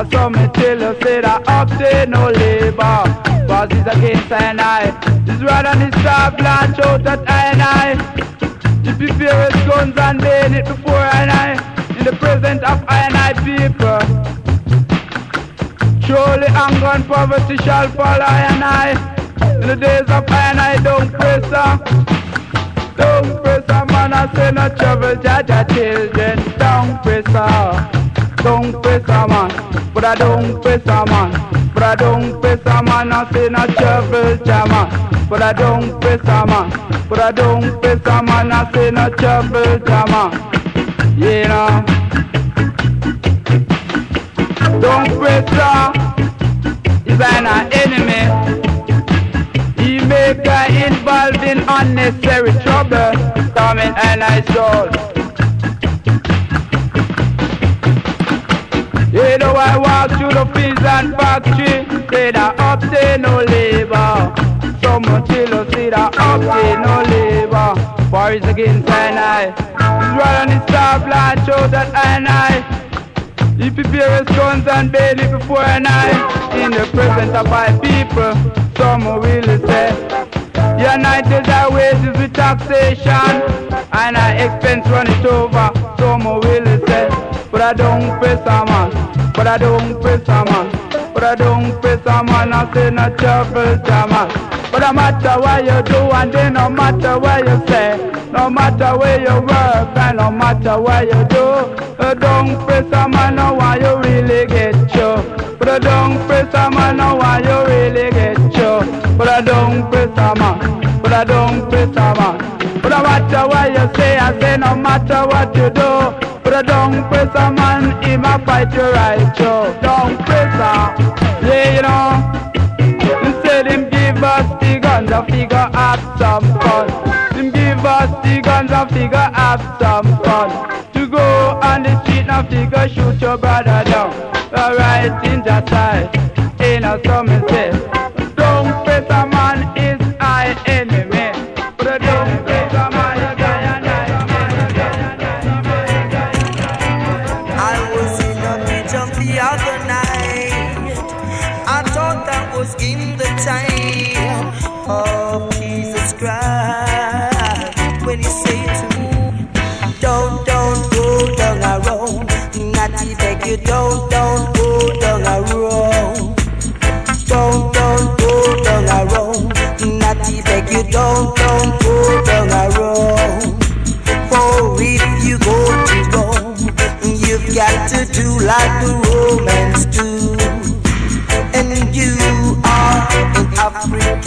I saw me tell you say that there no labor. Cause it's against I and I. This rod and this star blanch out at I and I. You fear his guns and bayonet before I and I. In the presence of I and I people. Surely anger and poverty shall follow I and I. In the days of I and I don't press her. Don't press her man I say no trouble Jaja children Don't press her Don't press a man, but I don't press a man, but I don't press a man. I say no trouble jammer, but I don't press a man, but I a man. I her. He's an enemy. He make her involved in unnecessary trouble, coming and I soul. You know I walk through the fields and factory, that up there no labor. Us say that up there no labor. For it's against I. He's right on the star blind show that I and I. He prepare his guns and bail before and I. In the presence of my people, some will say. United our wages with taxation, and our expense run it over. Some will say. But I don't press a man, but I don't press a man, but I don't press a man. I say no trouble jammer. But no matter what you do, and then no matter what you say, no matter where you work, and no matter what you do, uh, don't press a man, no why you really get you. But I don't press a man, no why you really get you. But I don't press a man, but I don't press a man. But no matter what you say, I say no matter what you do. Don't press a man, he might fight you right, Joe. Don't press a, yeah, you know. Instead him give us the guns and figure have some fun. Him give us the guns and figure have some fun. To go on the street and figure shoot your brother down. Alright, in that side, in a summer like the Romans do. And you are an African,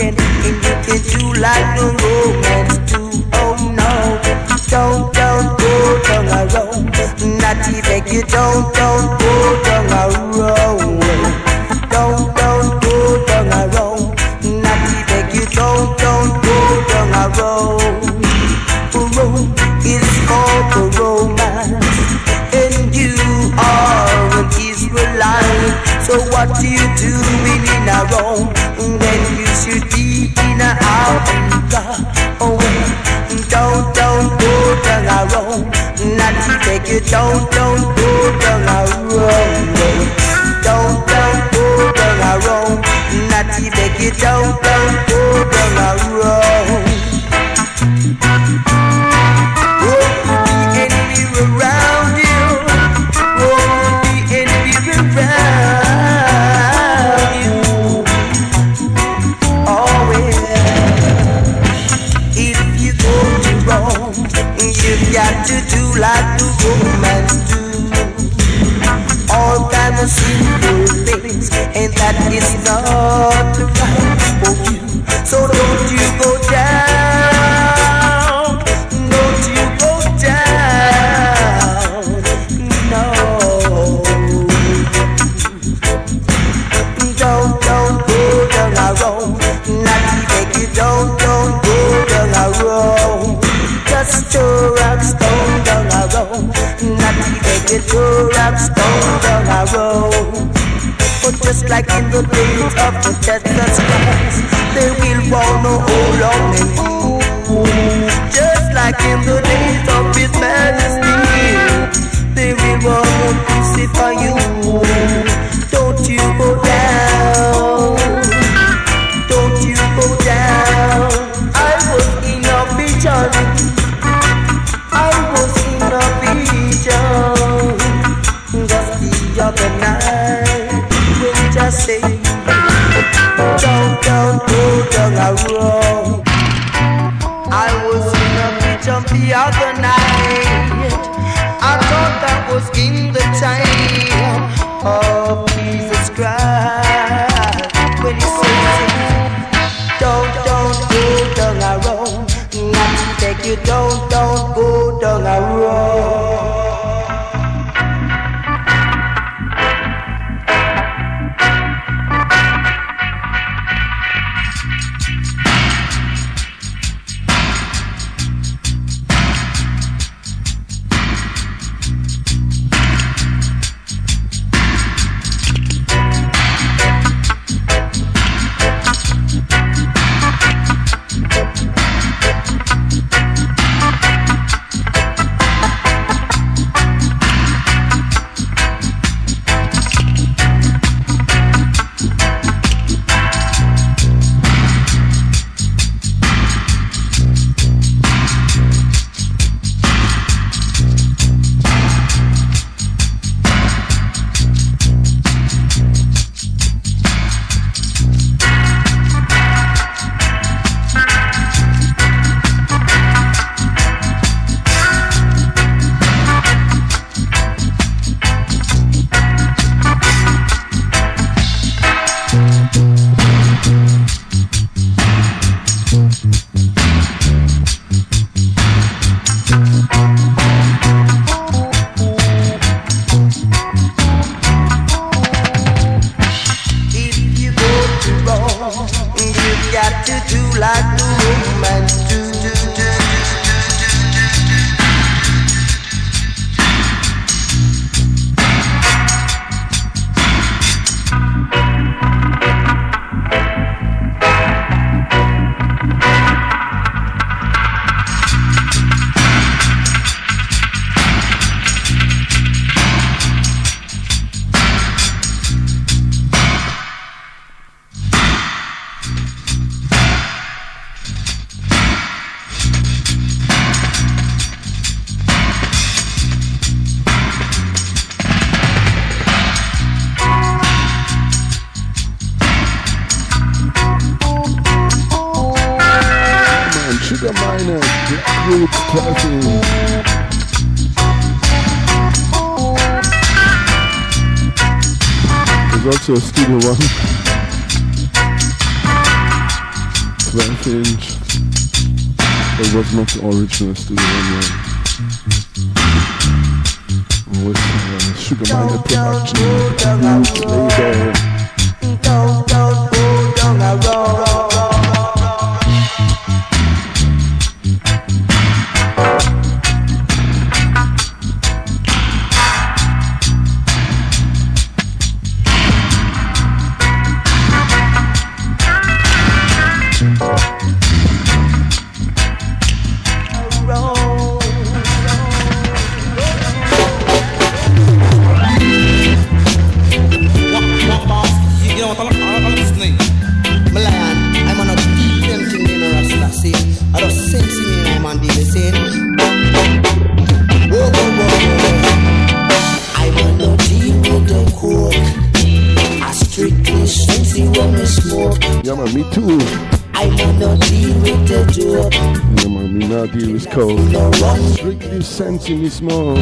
not deal with coke. Strictly sensing me smoke.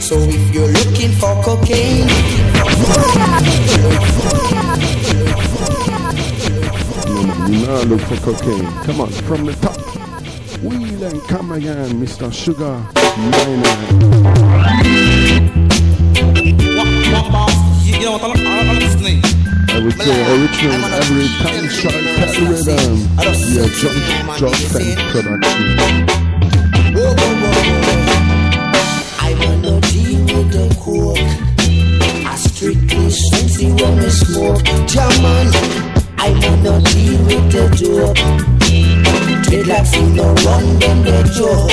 So if you're looking for cocaine, No, man, me not look for cocaine. Come on, from the top. Wheel and come again, Mr. Sugar Minott. You know what I'm, I'm listening. I would say original every time shot tell rhythm. Yeah, John, John Fent production. Smoke. German, I'm on a deal with the dope. Dreadlocks in no run, them they joke.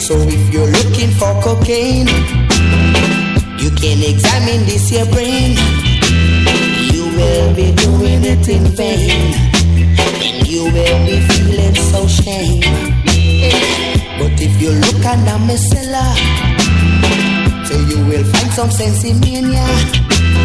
So if you're looking for cocaine, you can examine this your brain. You will be doing it in vain, and you will be feeling so shame. But if you look under my cellar, so you will find some sense in mania.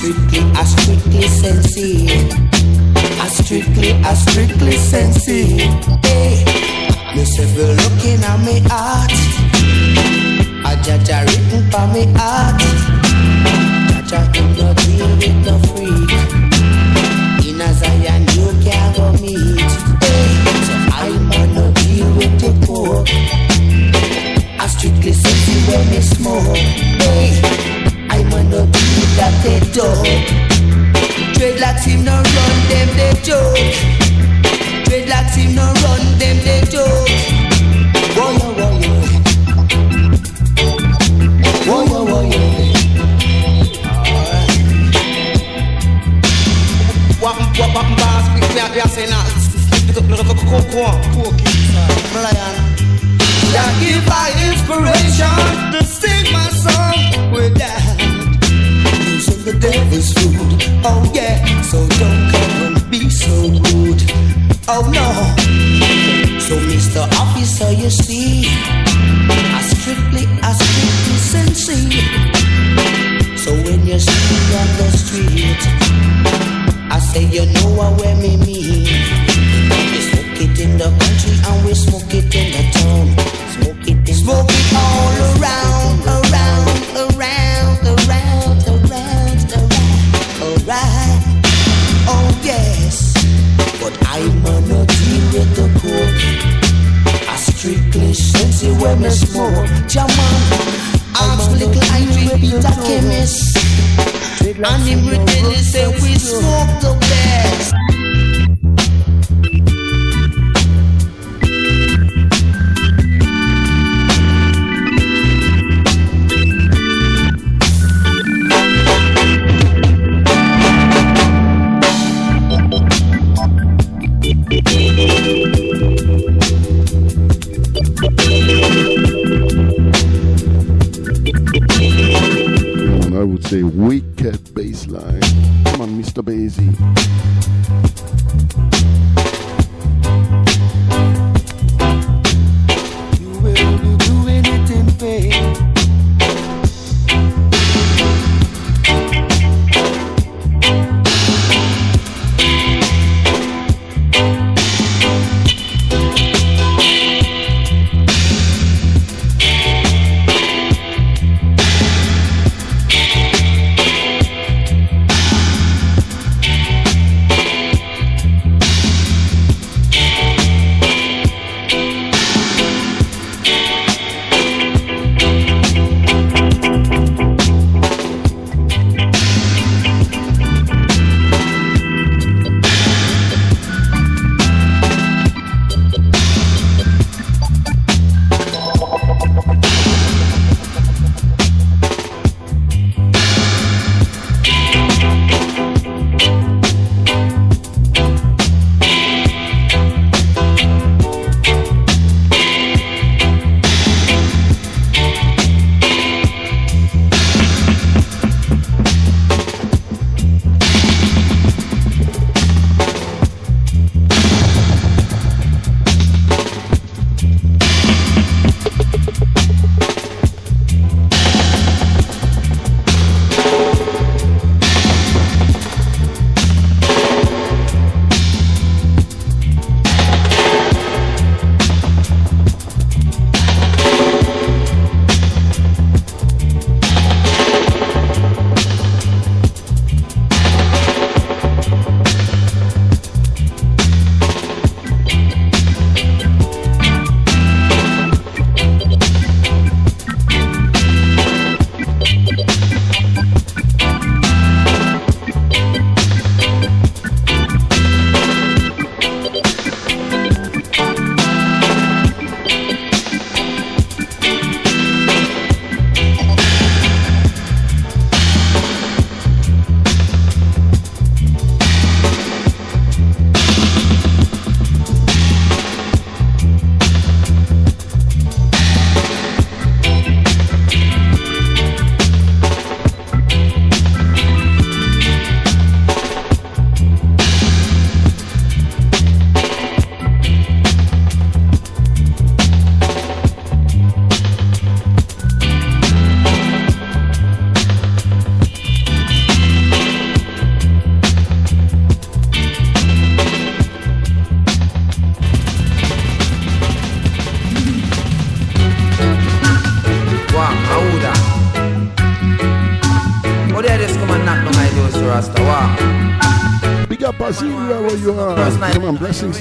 strictly, I strictly sensi. I strictly, I strictly sensi. Hey, if you're looking at me heart, I jaja written for me heart. Jaja in no deal with no freak. In a Zion you can't go meet. Hey, so I'm on no deal with the poor. I strictly sensi when me smoke. They dog. Dreadlocks him no run them they joke. Dreadlocks him no run them they joke. Woyo woyo, woyo woyo. Wap look Lion. That give I inspiration the devil's food. Oh yeah, so don't come and be so rude. Oh no. So Mr. Officer, you see, I strictly, I strictly sincere. So when you see me on the street, I say you know what where me mean. We smoke it in the country and we smoke it in the town. Smoke it, in smoke it all smoke. Jaman, ask little Ivy Peter chemist. And him tell say we smoke the best.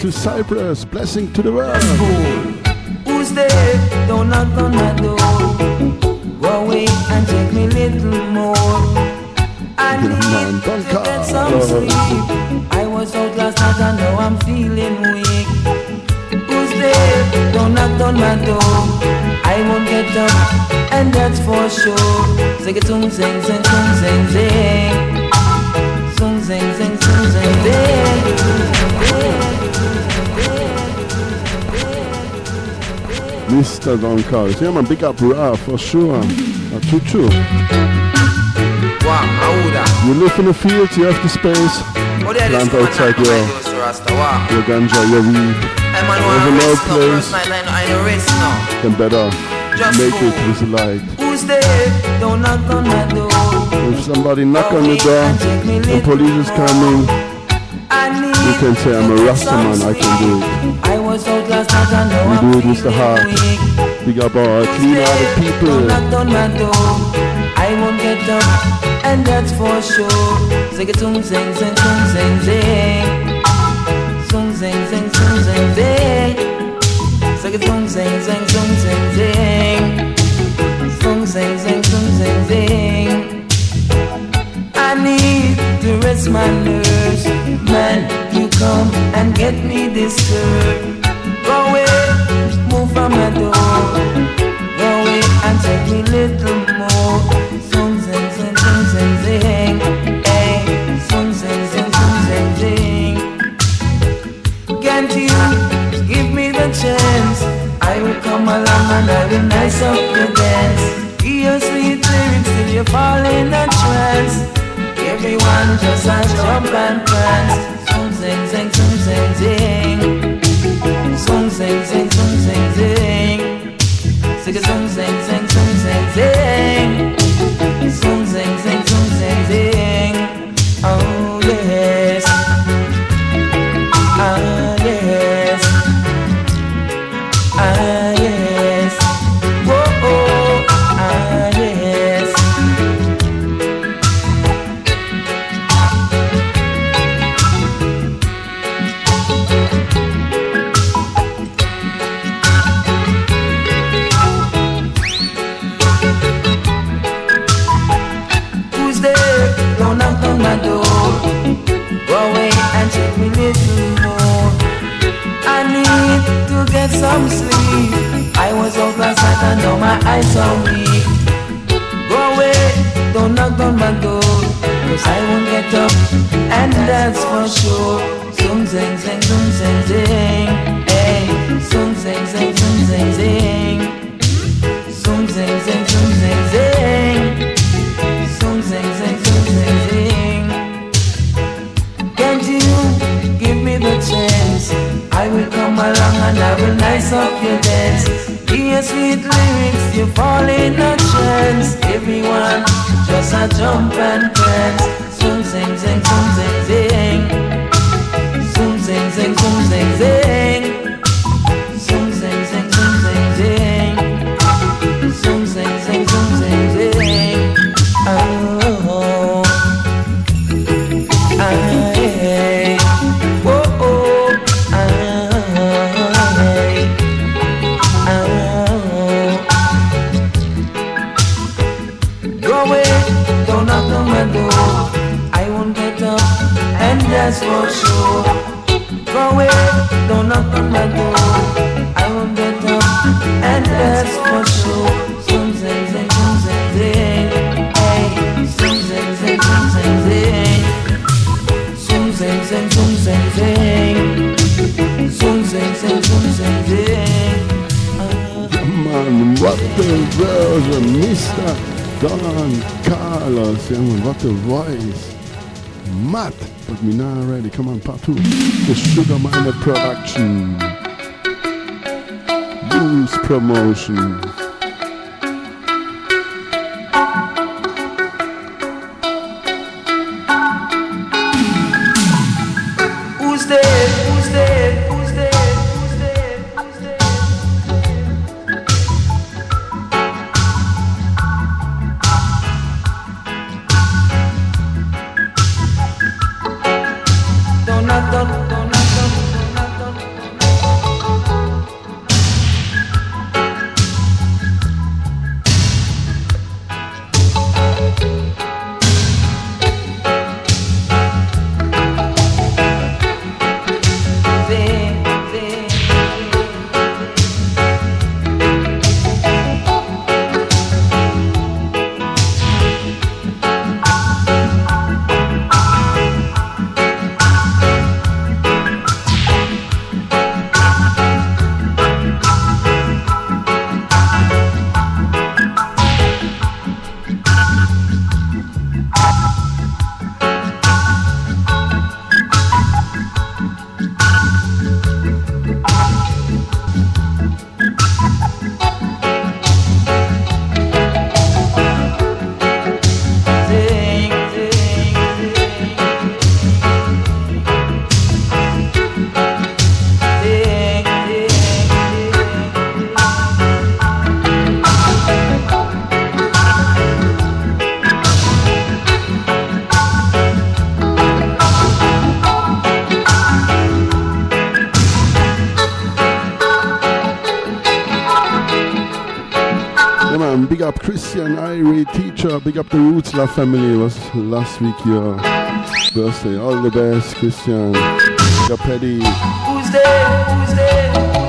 Blessings to Cyprus, blessing to the world. Who's there? Don't knock on my door. Go away and take me little more. I need to get some sleep. I was out last night and now I'm feeling weak. Who's there? Don't knock on my door. I won't get up, and that's for sure. Sing it, sing, sing, sing, sing, Mr. Don Carlos. Yeah, man, big up Ra for sure. Chuchu. Wow, Auda. You live in the fields, you have the space. Oh, Plant outside your, my dear Rastawa. your ganja, your weed. On a one low place, first night, I know, I know rest now. then better make it with the light. Who's there? Don't knock on my door. If somebody knock on the door, the police is coming, you can say I'm a Rasta man, I can do it. I was out last night and now We do it with the heart. Big up our people. knock on my door. I won't get up, and that's for sure. Sing. Sing, sing, sing, sing, sing, sing. Sing it, sing, sing, sing, sing, sing, sing. Sing, sing, sing, sing, sing, sing. I need to rest my nerves. Man, you come and get me disturbed. Go away, move from my door. Go away and take me little more. Sing, sing, sing, sing, sing, sing. Hey, sing, sing, sing, sing, sing, sing. Can't you give me the chance? I will come along and I will nice up your dance. Hear sweet lyrics till you fall in a trance. Everyone just a jump and prance. Sing, sing, sing. Sing, sing, sing, sing, sing, sing. figures on the same that's for sure. Go away, don't knock on my door. I won't get up, and that's for sure. Zoom, zing, zing, zoom, zing, zing. Hey, zoom, zing, zing, zoom, zing, zing. Zoom, zing, zing, zoom, zing, zing. Zoom, zing, zing, zoom, zing, zing. Man, what the world, Mr. Don Carlos. Yeah, man, what a voice. Mad, but me now ready. Come on, part two. The Sugar Minott production. Youth promotion. big up the Roots Love family. It was last week your birthday. All the best, Christian. Big up, Eddie. Who's there? Who's there?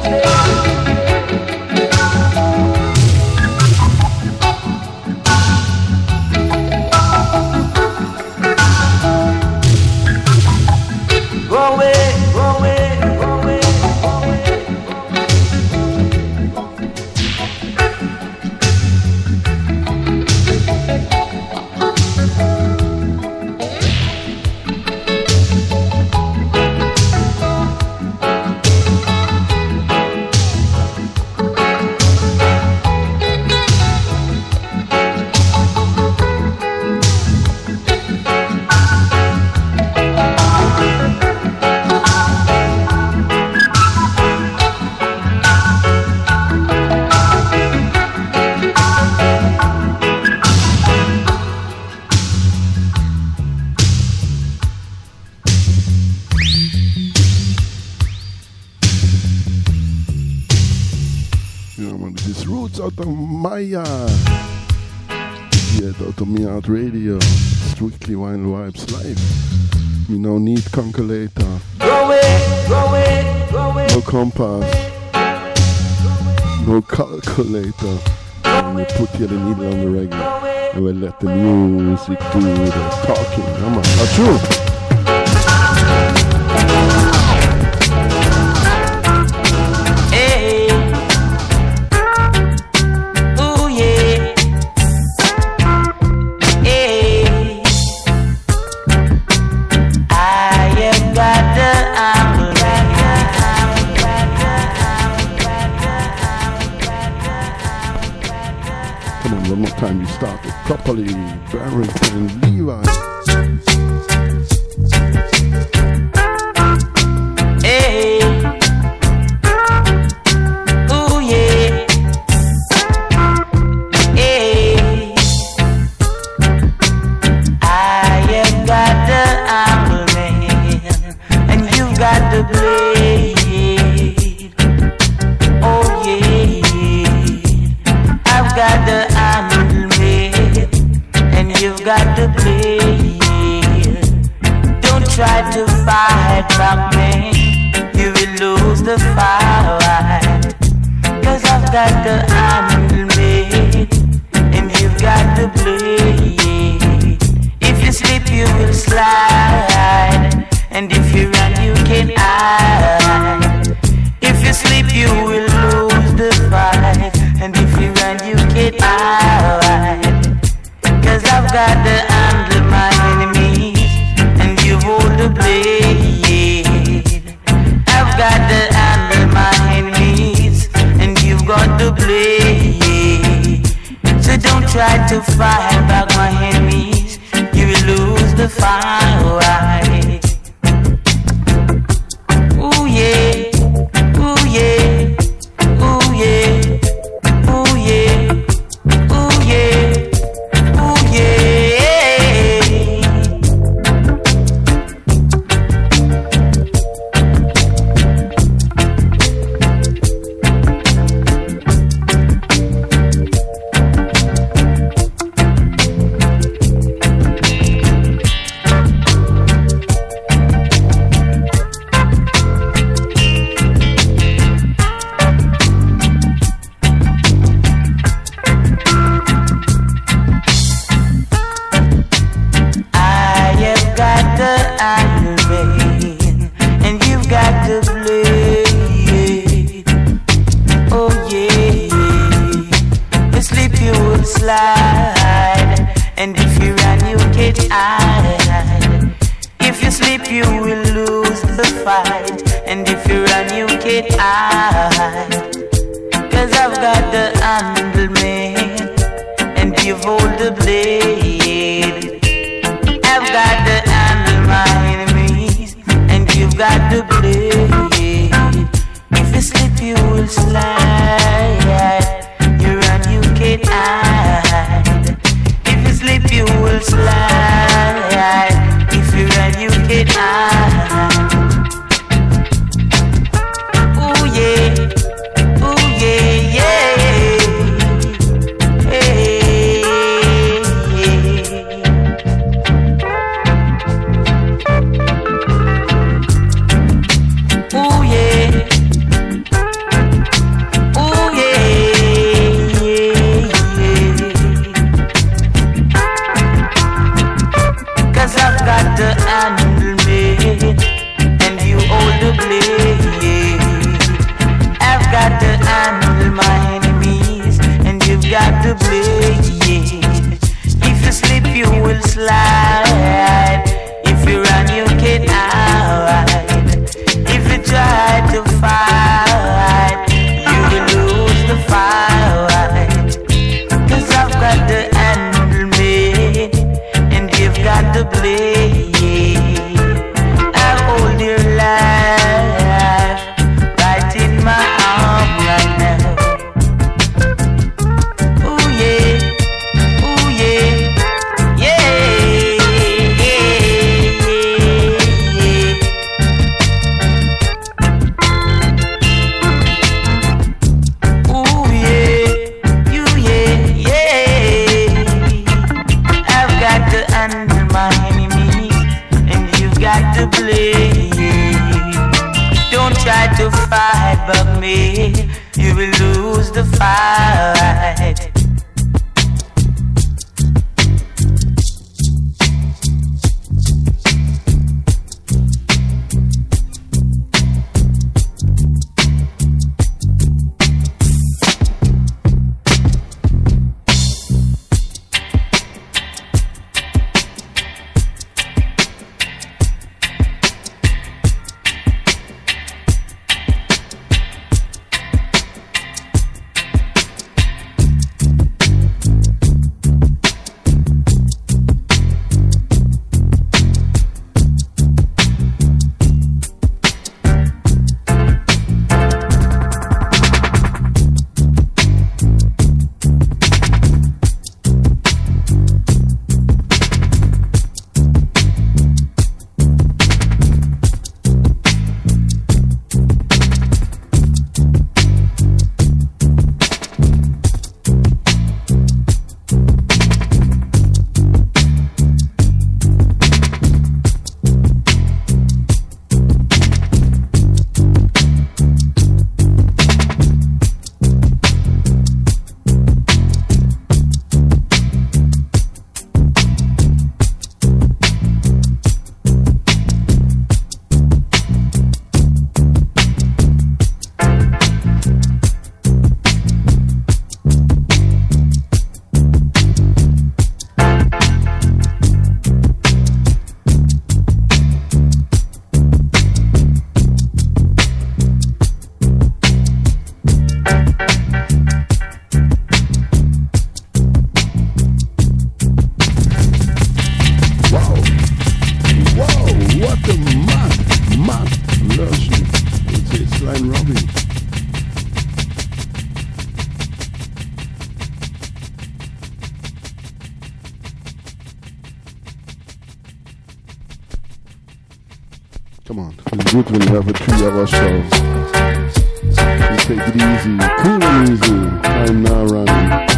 later. And we put here the needle on the reggae. And we let the music do the talking. I'm a, a true. handle my enemies, and you the blade. I've got handle my enemies, and you've got the blade. So don't try to fight. Come on, feels good when you have a three-hour show. You take it easy, cool and easy. Time now running.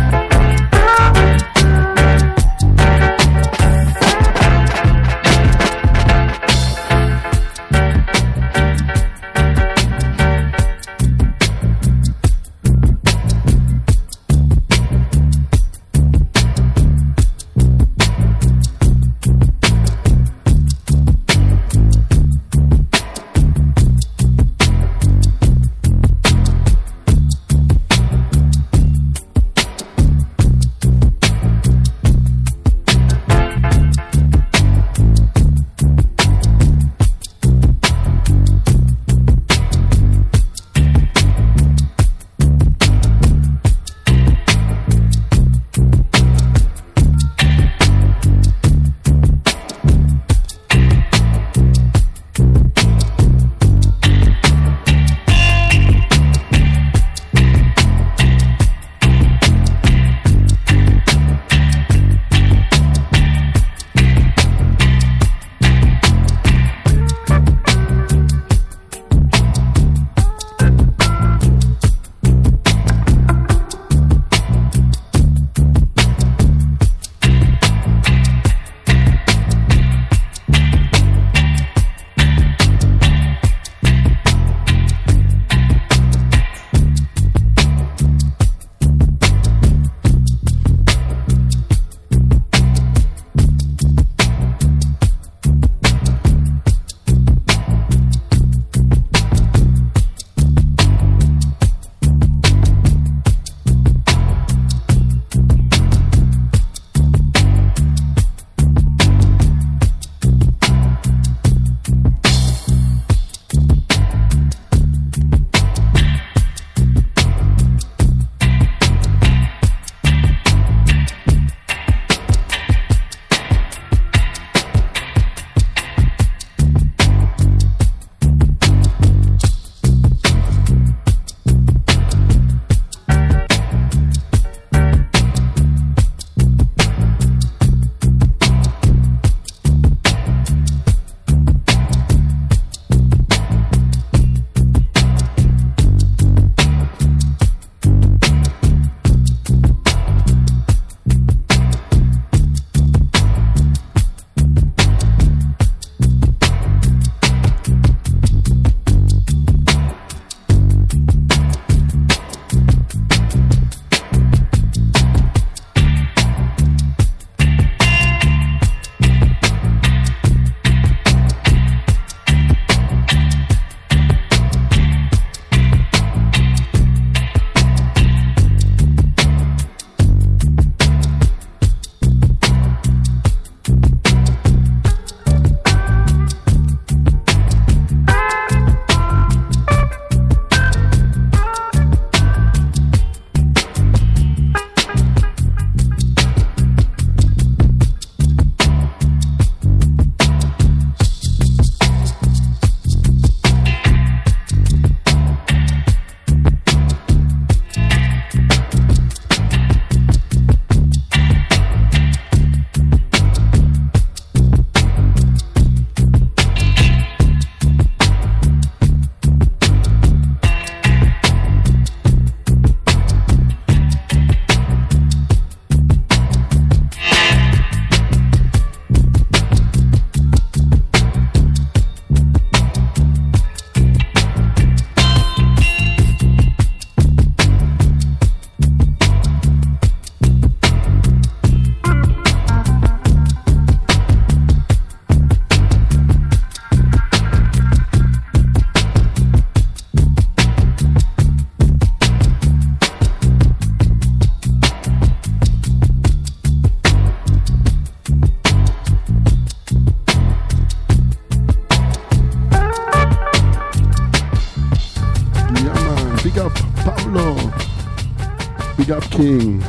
King.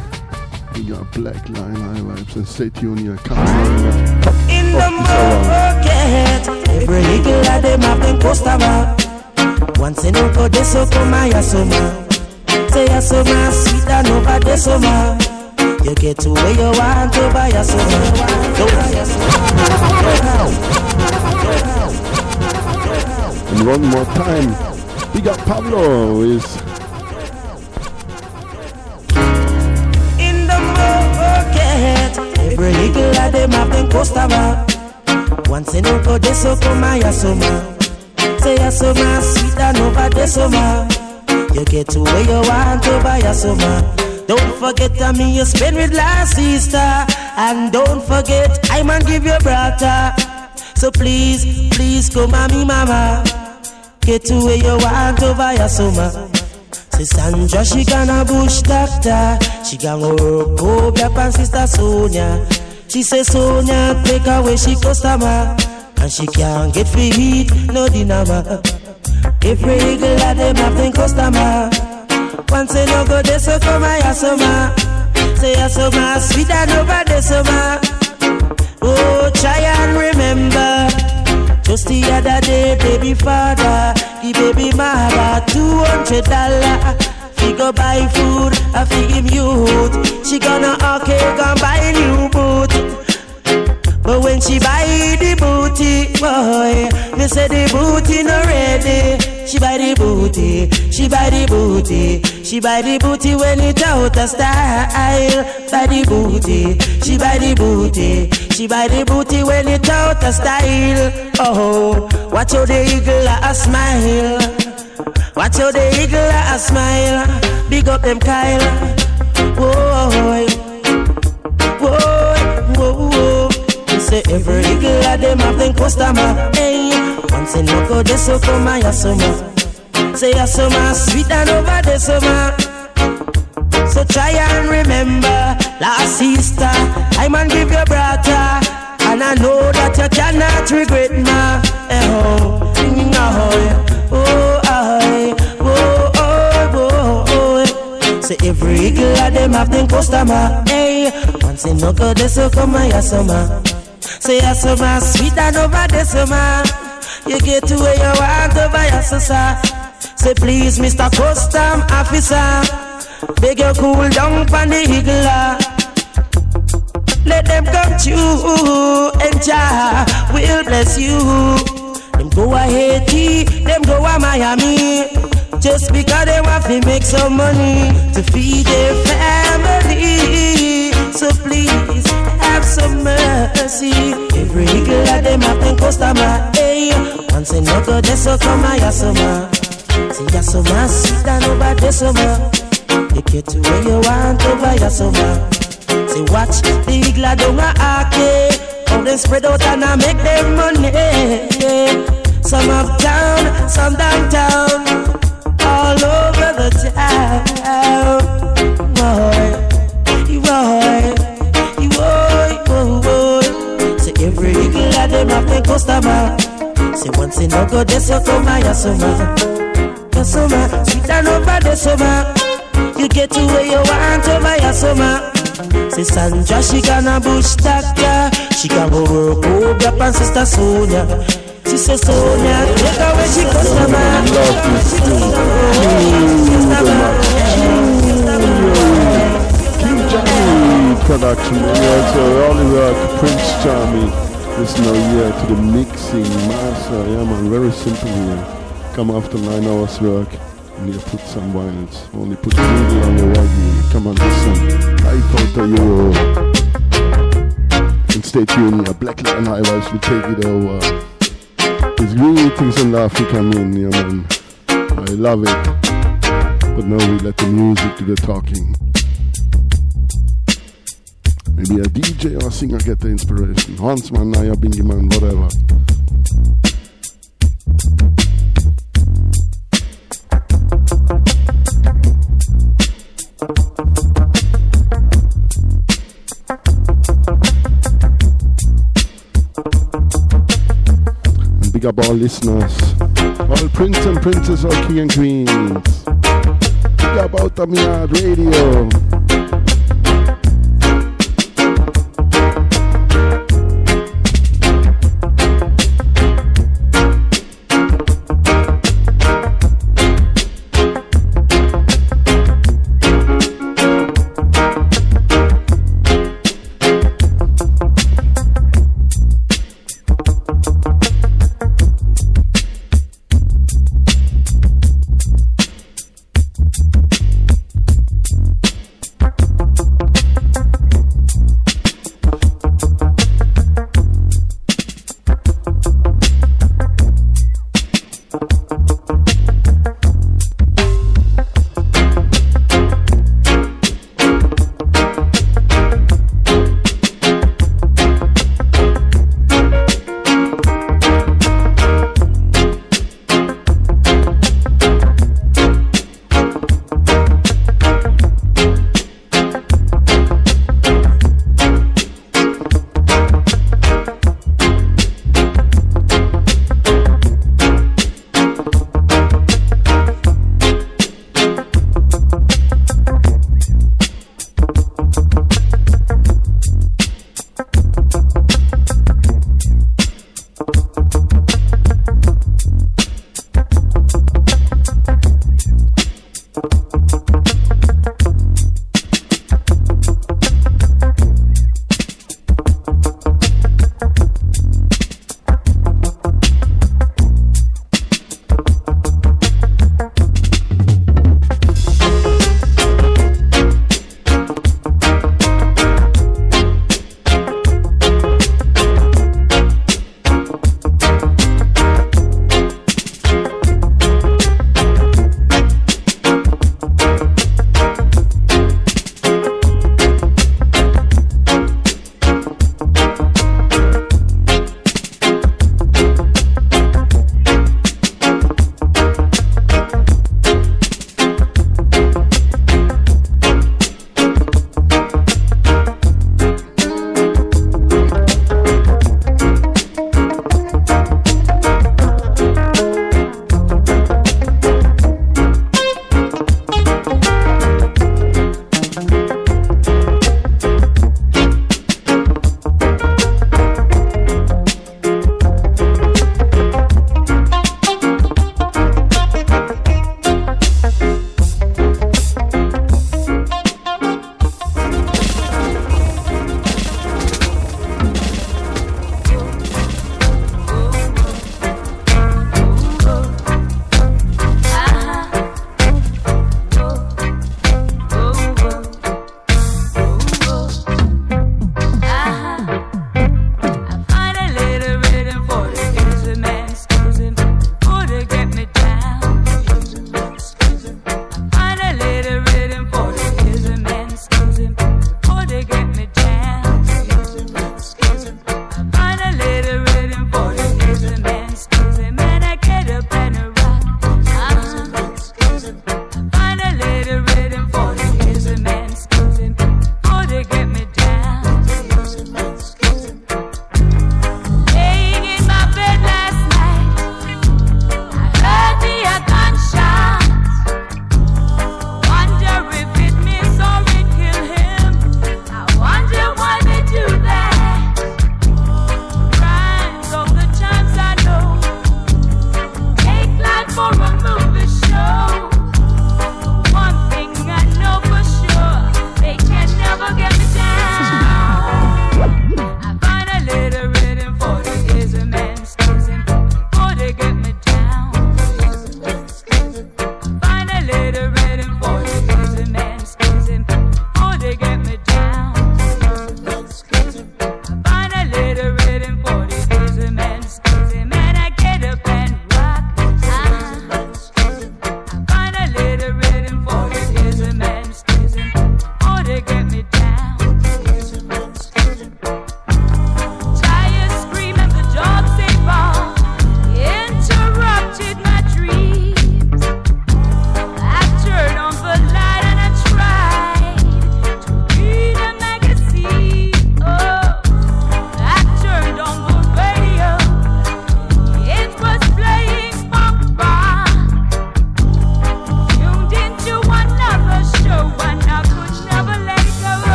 We got Black Line High Vibes and stay tuned here. Mama. Get to where you want over yasoma. Say Sandra, she gonna bush doctor. She gonna work over and sister Sonia. She say Sonia take away she customer. And she can't get free heat, no dinner. Every eagle of them have customer. Once they no go, they so come a yasoma. Say yasoma, sweet and over the summer. Oh, try and remember. Just the other day, baby father, give baby mother, two hundred dollar. Fi go buy food, I fi him youth. She gonna okay, gonna buy new boot. But when she buy the booty, boy, me say the booty no ready. She buy the booty, she buy the booty, she buy the booty when it out of style. Buy the booty, she buy the booty, she buy the booty when it out of style. Oh, watch how the eagle a smile. Watch how the eagle a smile. Big up them Kyle. Whoa, whoa, whoa, whoa. You say every eagle of them have them customer. Once in no go, they so come a yasoma. Say yasoma, sweet and over the summer. So try and remember, last sister, I man give you brother. And I know that you cannot regret ma. Eh, oh, oh, oh, oh, oh, oh, oh, oh. Say every eagle of them have them customer. Hey, once in no go, they so come a yasoma. Say yasoma, sweet and over the summer. You get to where you want to over yasasa. Say please, Mr. Custom Officer. Beg you cool down from the ah. Let them come to you and Jah will bless you. Them go a Haiti, them go a Miami. Just because they want to make some money to feed their family. So please have some mercy. Every of them have them customer. Hey, once in no go, they so come a yasoma. See yasoma, sit down over the summer. You get to where you want over yasoma. See watch the eagle down a arcade. How them spread out and I make them money. Some uptown, some downtown, all over the town. Boy, boy, boy, boy. Say every of them have them customer. Say once in no go, they so come a yasoma. Yasoma, sweet and over the summer. You get to where you want over yasoma. Say Sandra, she gonna bush doctor. She can go work over and sister Sonia. She say Sonia, take away she customer. King Jammy production. And also Oliver Prince Jammy. Listen now here to the mixing master. Yeah man, very simple here. Come after nine hours work. And you put some vinyls. Only put needle on the reggae. Come on, listen. Life out of Euro. And stay tuned here. Black Line High Vibes will take it over. There's greetings in the African in, yeah man. I love it. But now we let the music do the talking. Maybe a DJ or a singer get the inspiration. Hansman, Naya, Bingy Man, whatever. And big up all listeners. All prince and princess, all king and queens. up out of radio.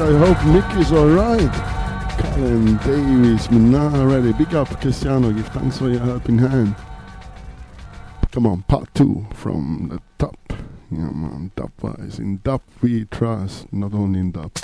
I hope Mick is alright. Colin Davis, Minna ready. Big up Cristiano. Give thanks for your helping hand. Come on, part two from the top. Yeah, man. Dub wise. In dub we trust, not only in dub.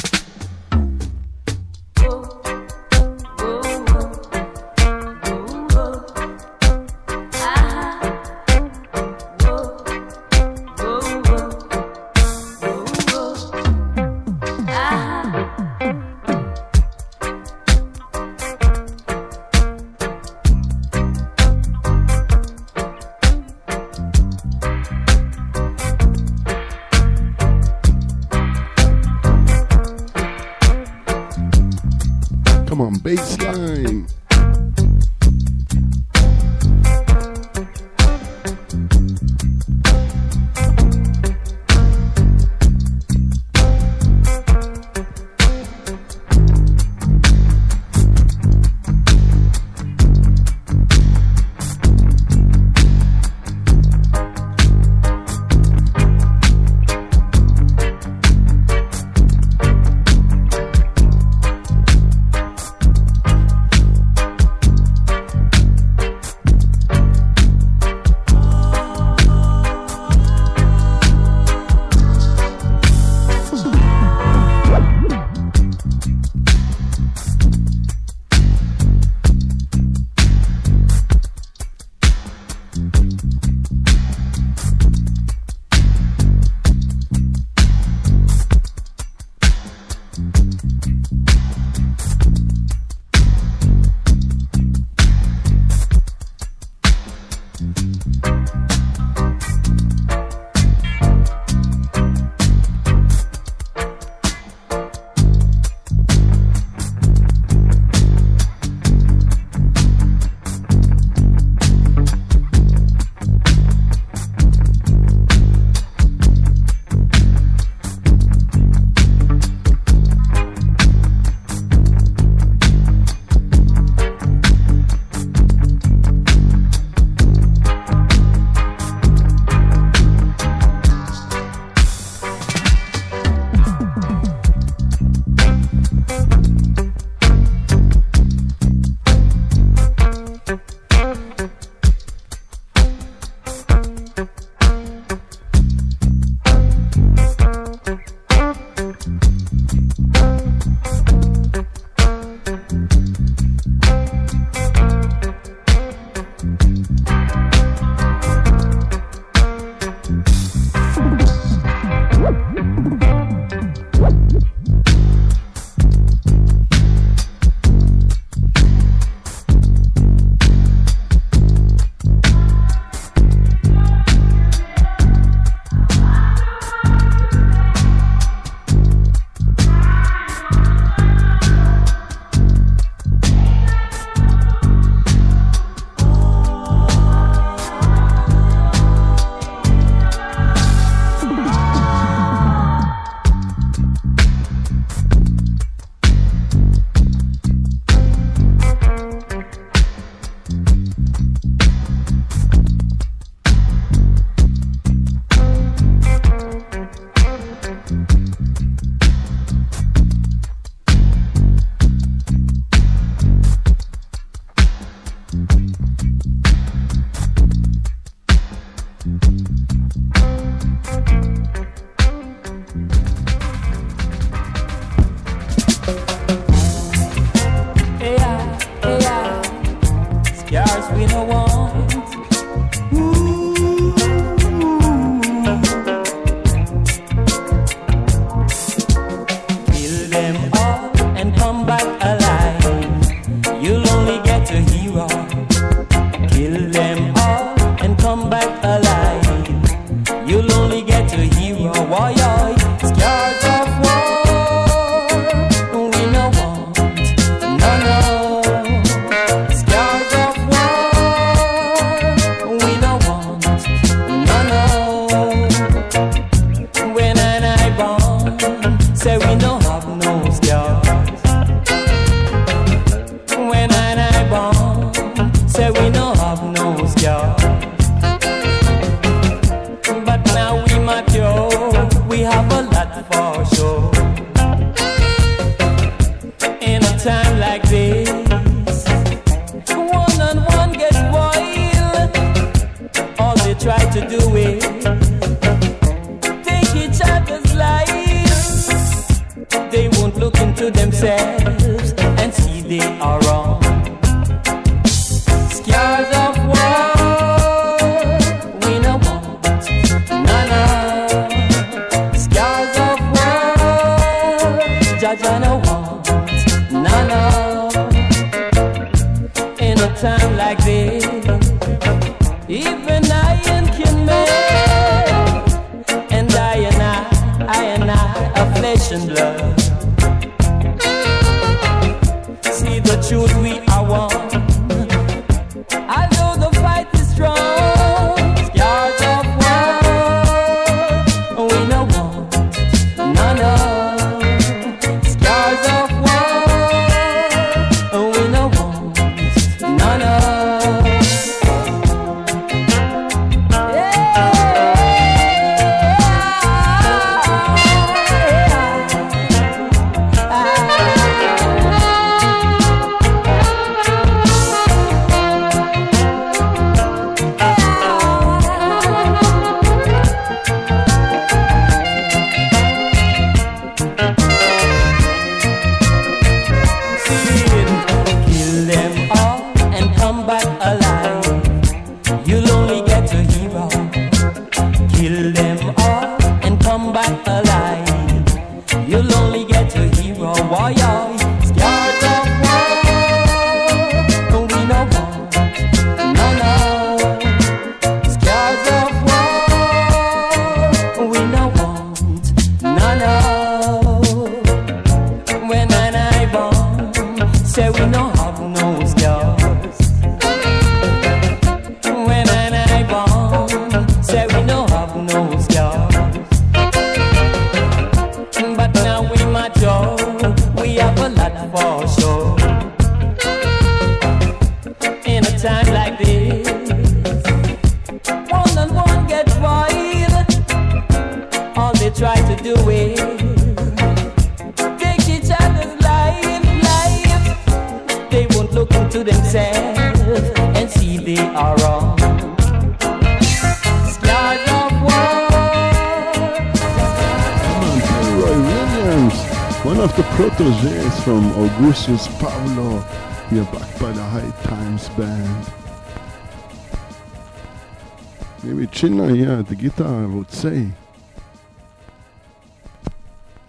Chino here at the guitar, I would say.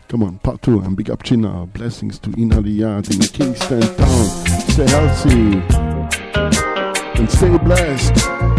Come on, part two, and big up Chino. Blessings to Inaliyat in Kingston Town. Stay healthy and stay blessed.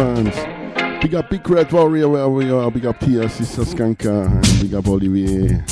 fans. Big up Big Red Warrior we are, big up Tia Sister Skanka, and big up Olivier.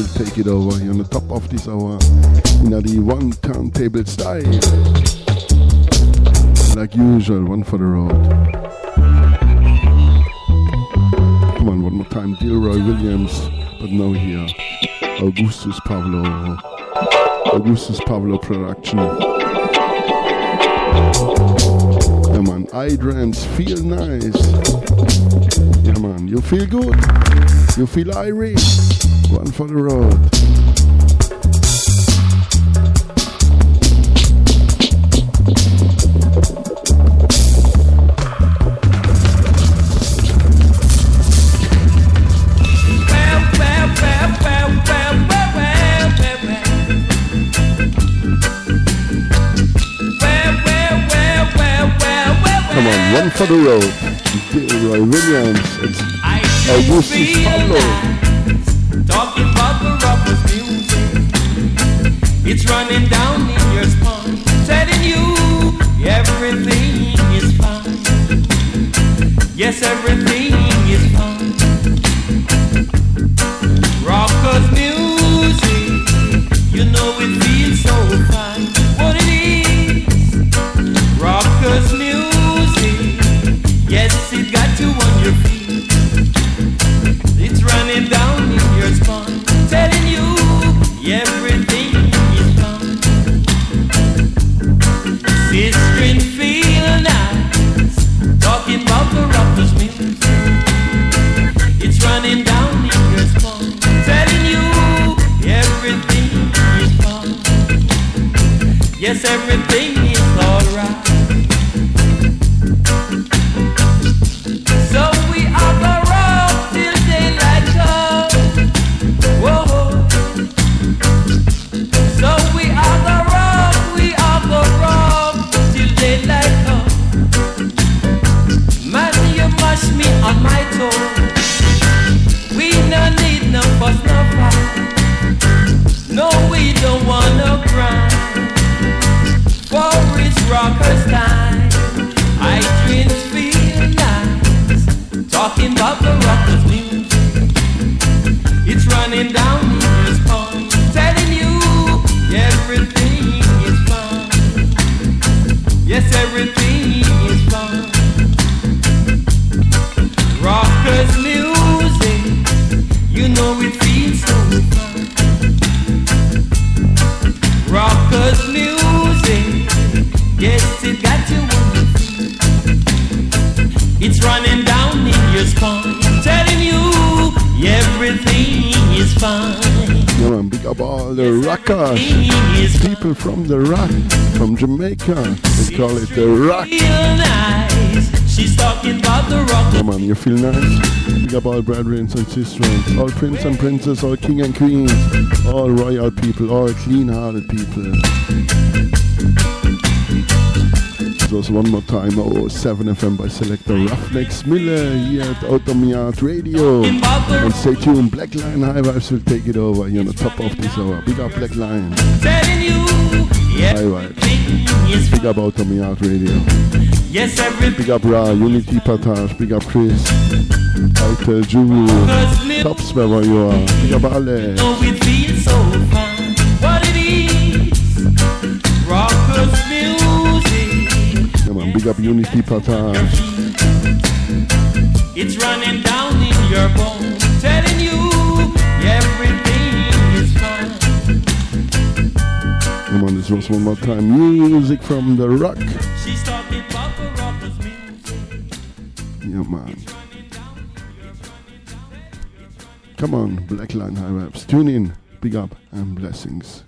Will take it over here on the top of this hour in the one turntable style. Like usual, one for the road. Come on, one more time. Delroy Williams, but now here. Augustus Pablo. Augustus Pablo production. Come on, iDrums feel nice. Yeah, man. You feel good? You feel irate? One for the road. Come on, one for the road. Roy Williams. It's Augustus Pablo. Talking about the music. It's running down in your spine. Telling you everything is fine. Yes, everything is fine. People from the rock, from Jamaica. They call it the rock. Nice. Yeah, man, you feel nice? Big up all brethren and sisters, all prince and princess, all king and queens, all royal people, all clean-hearted people. Just one more time, oh, 7 FM by Selector Ruffneck Smille here at Outta Mi Yard Radio. And stay tuned, Black Lion High Vibes will take it over here on the top of this hour. Big up Black Lion. You High Vibes. Big up Outta Mi Yard Radio. yes, everything Big up Ra, Unity Patash, big up Chris, Alter Jewel, Tops wherever you are. Big up Ale. know it feels so fine. What it is, rockers music. Yeah, man, big up Unity Patash. It's running down in your bones, telling you Come on, this was one more time. Music from the rock. Yeah, man. Come on, Black Lion High Raps. Tune in. Big up and blessings.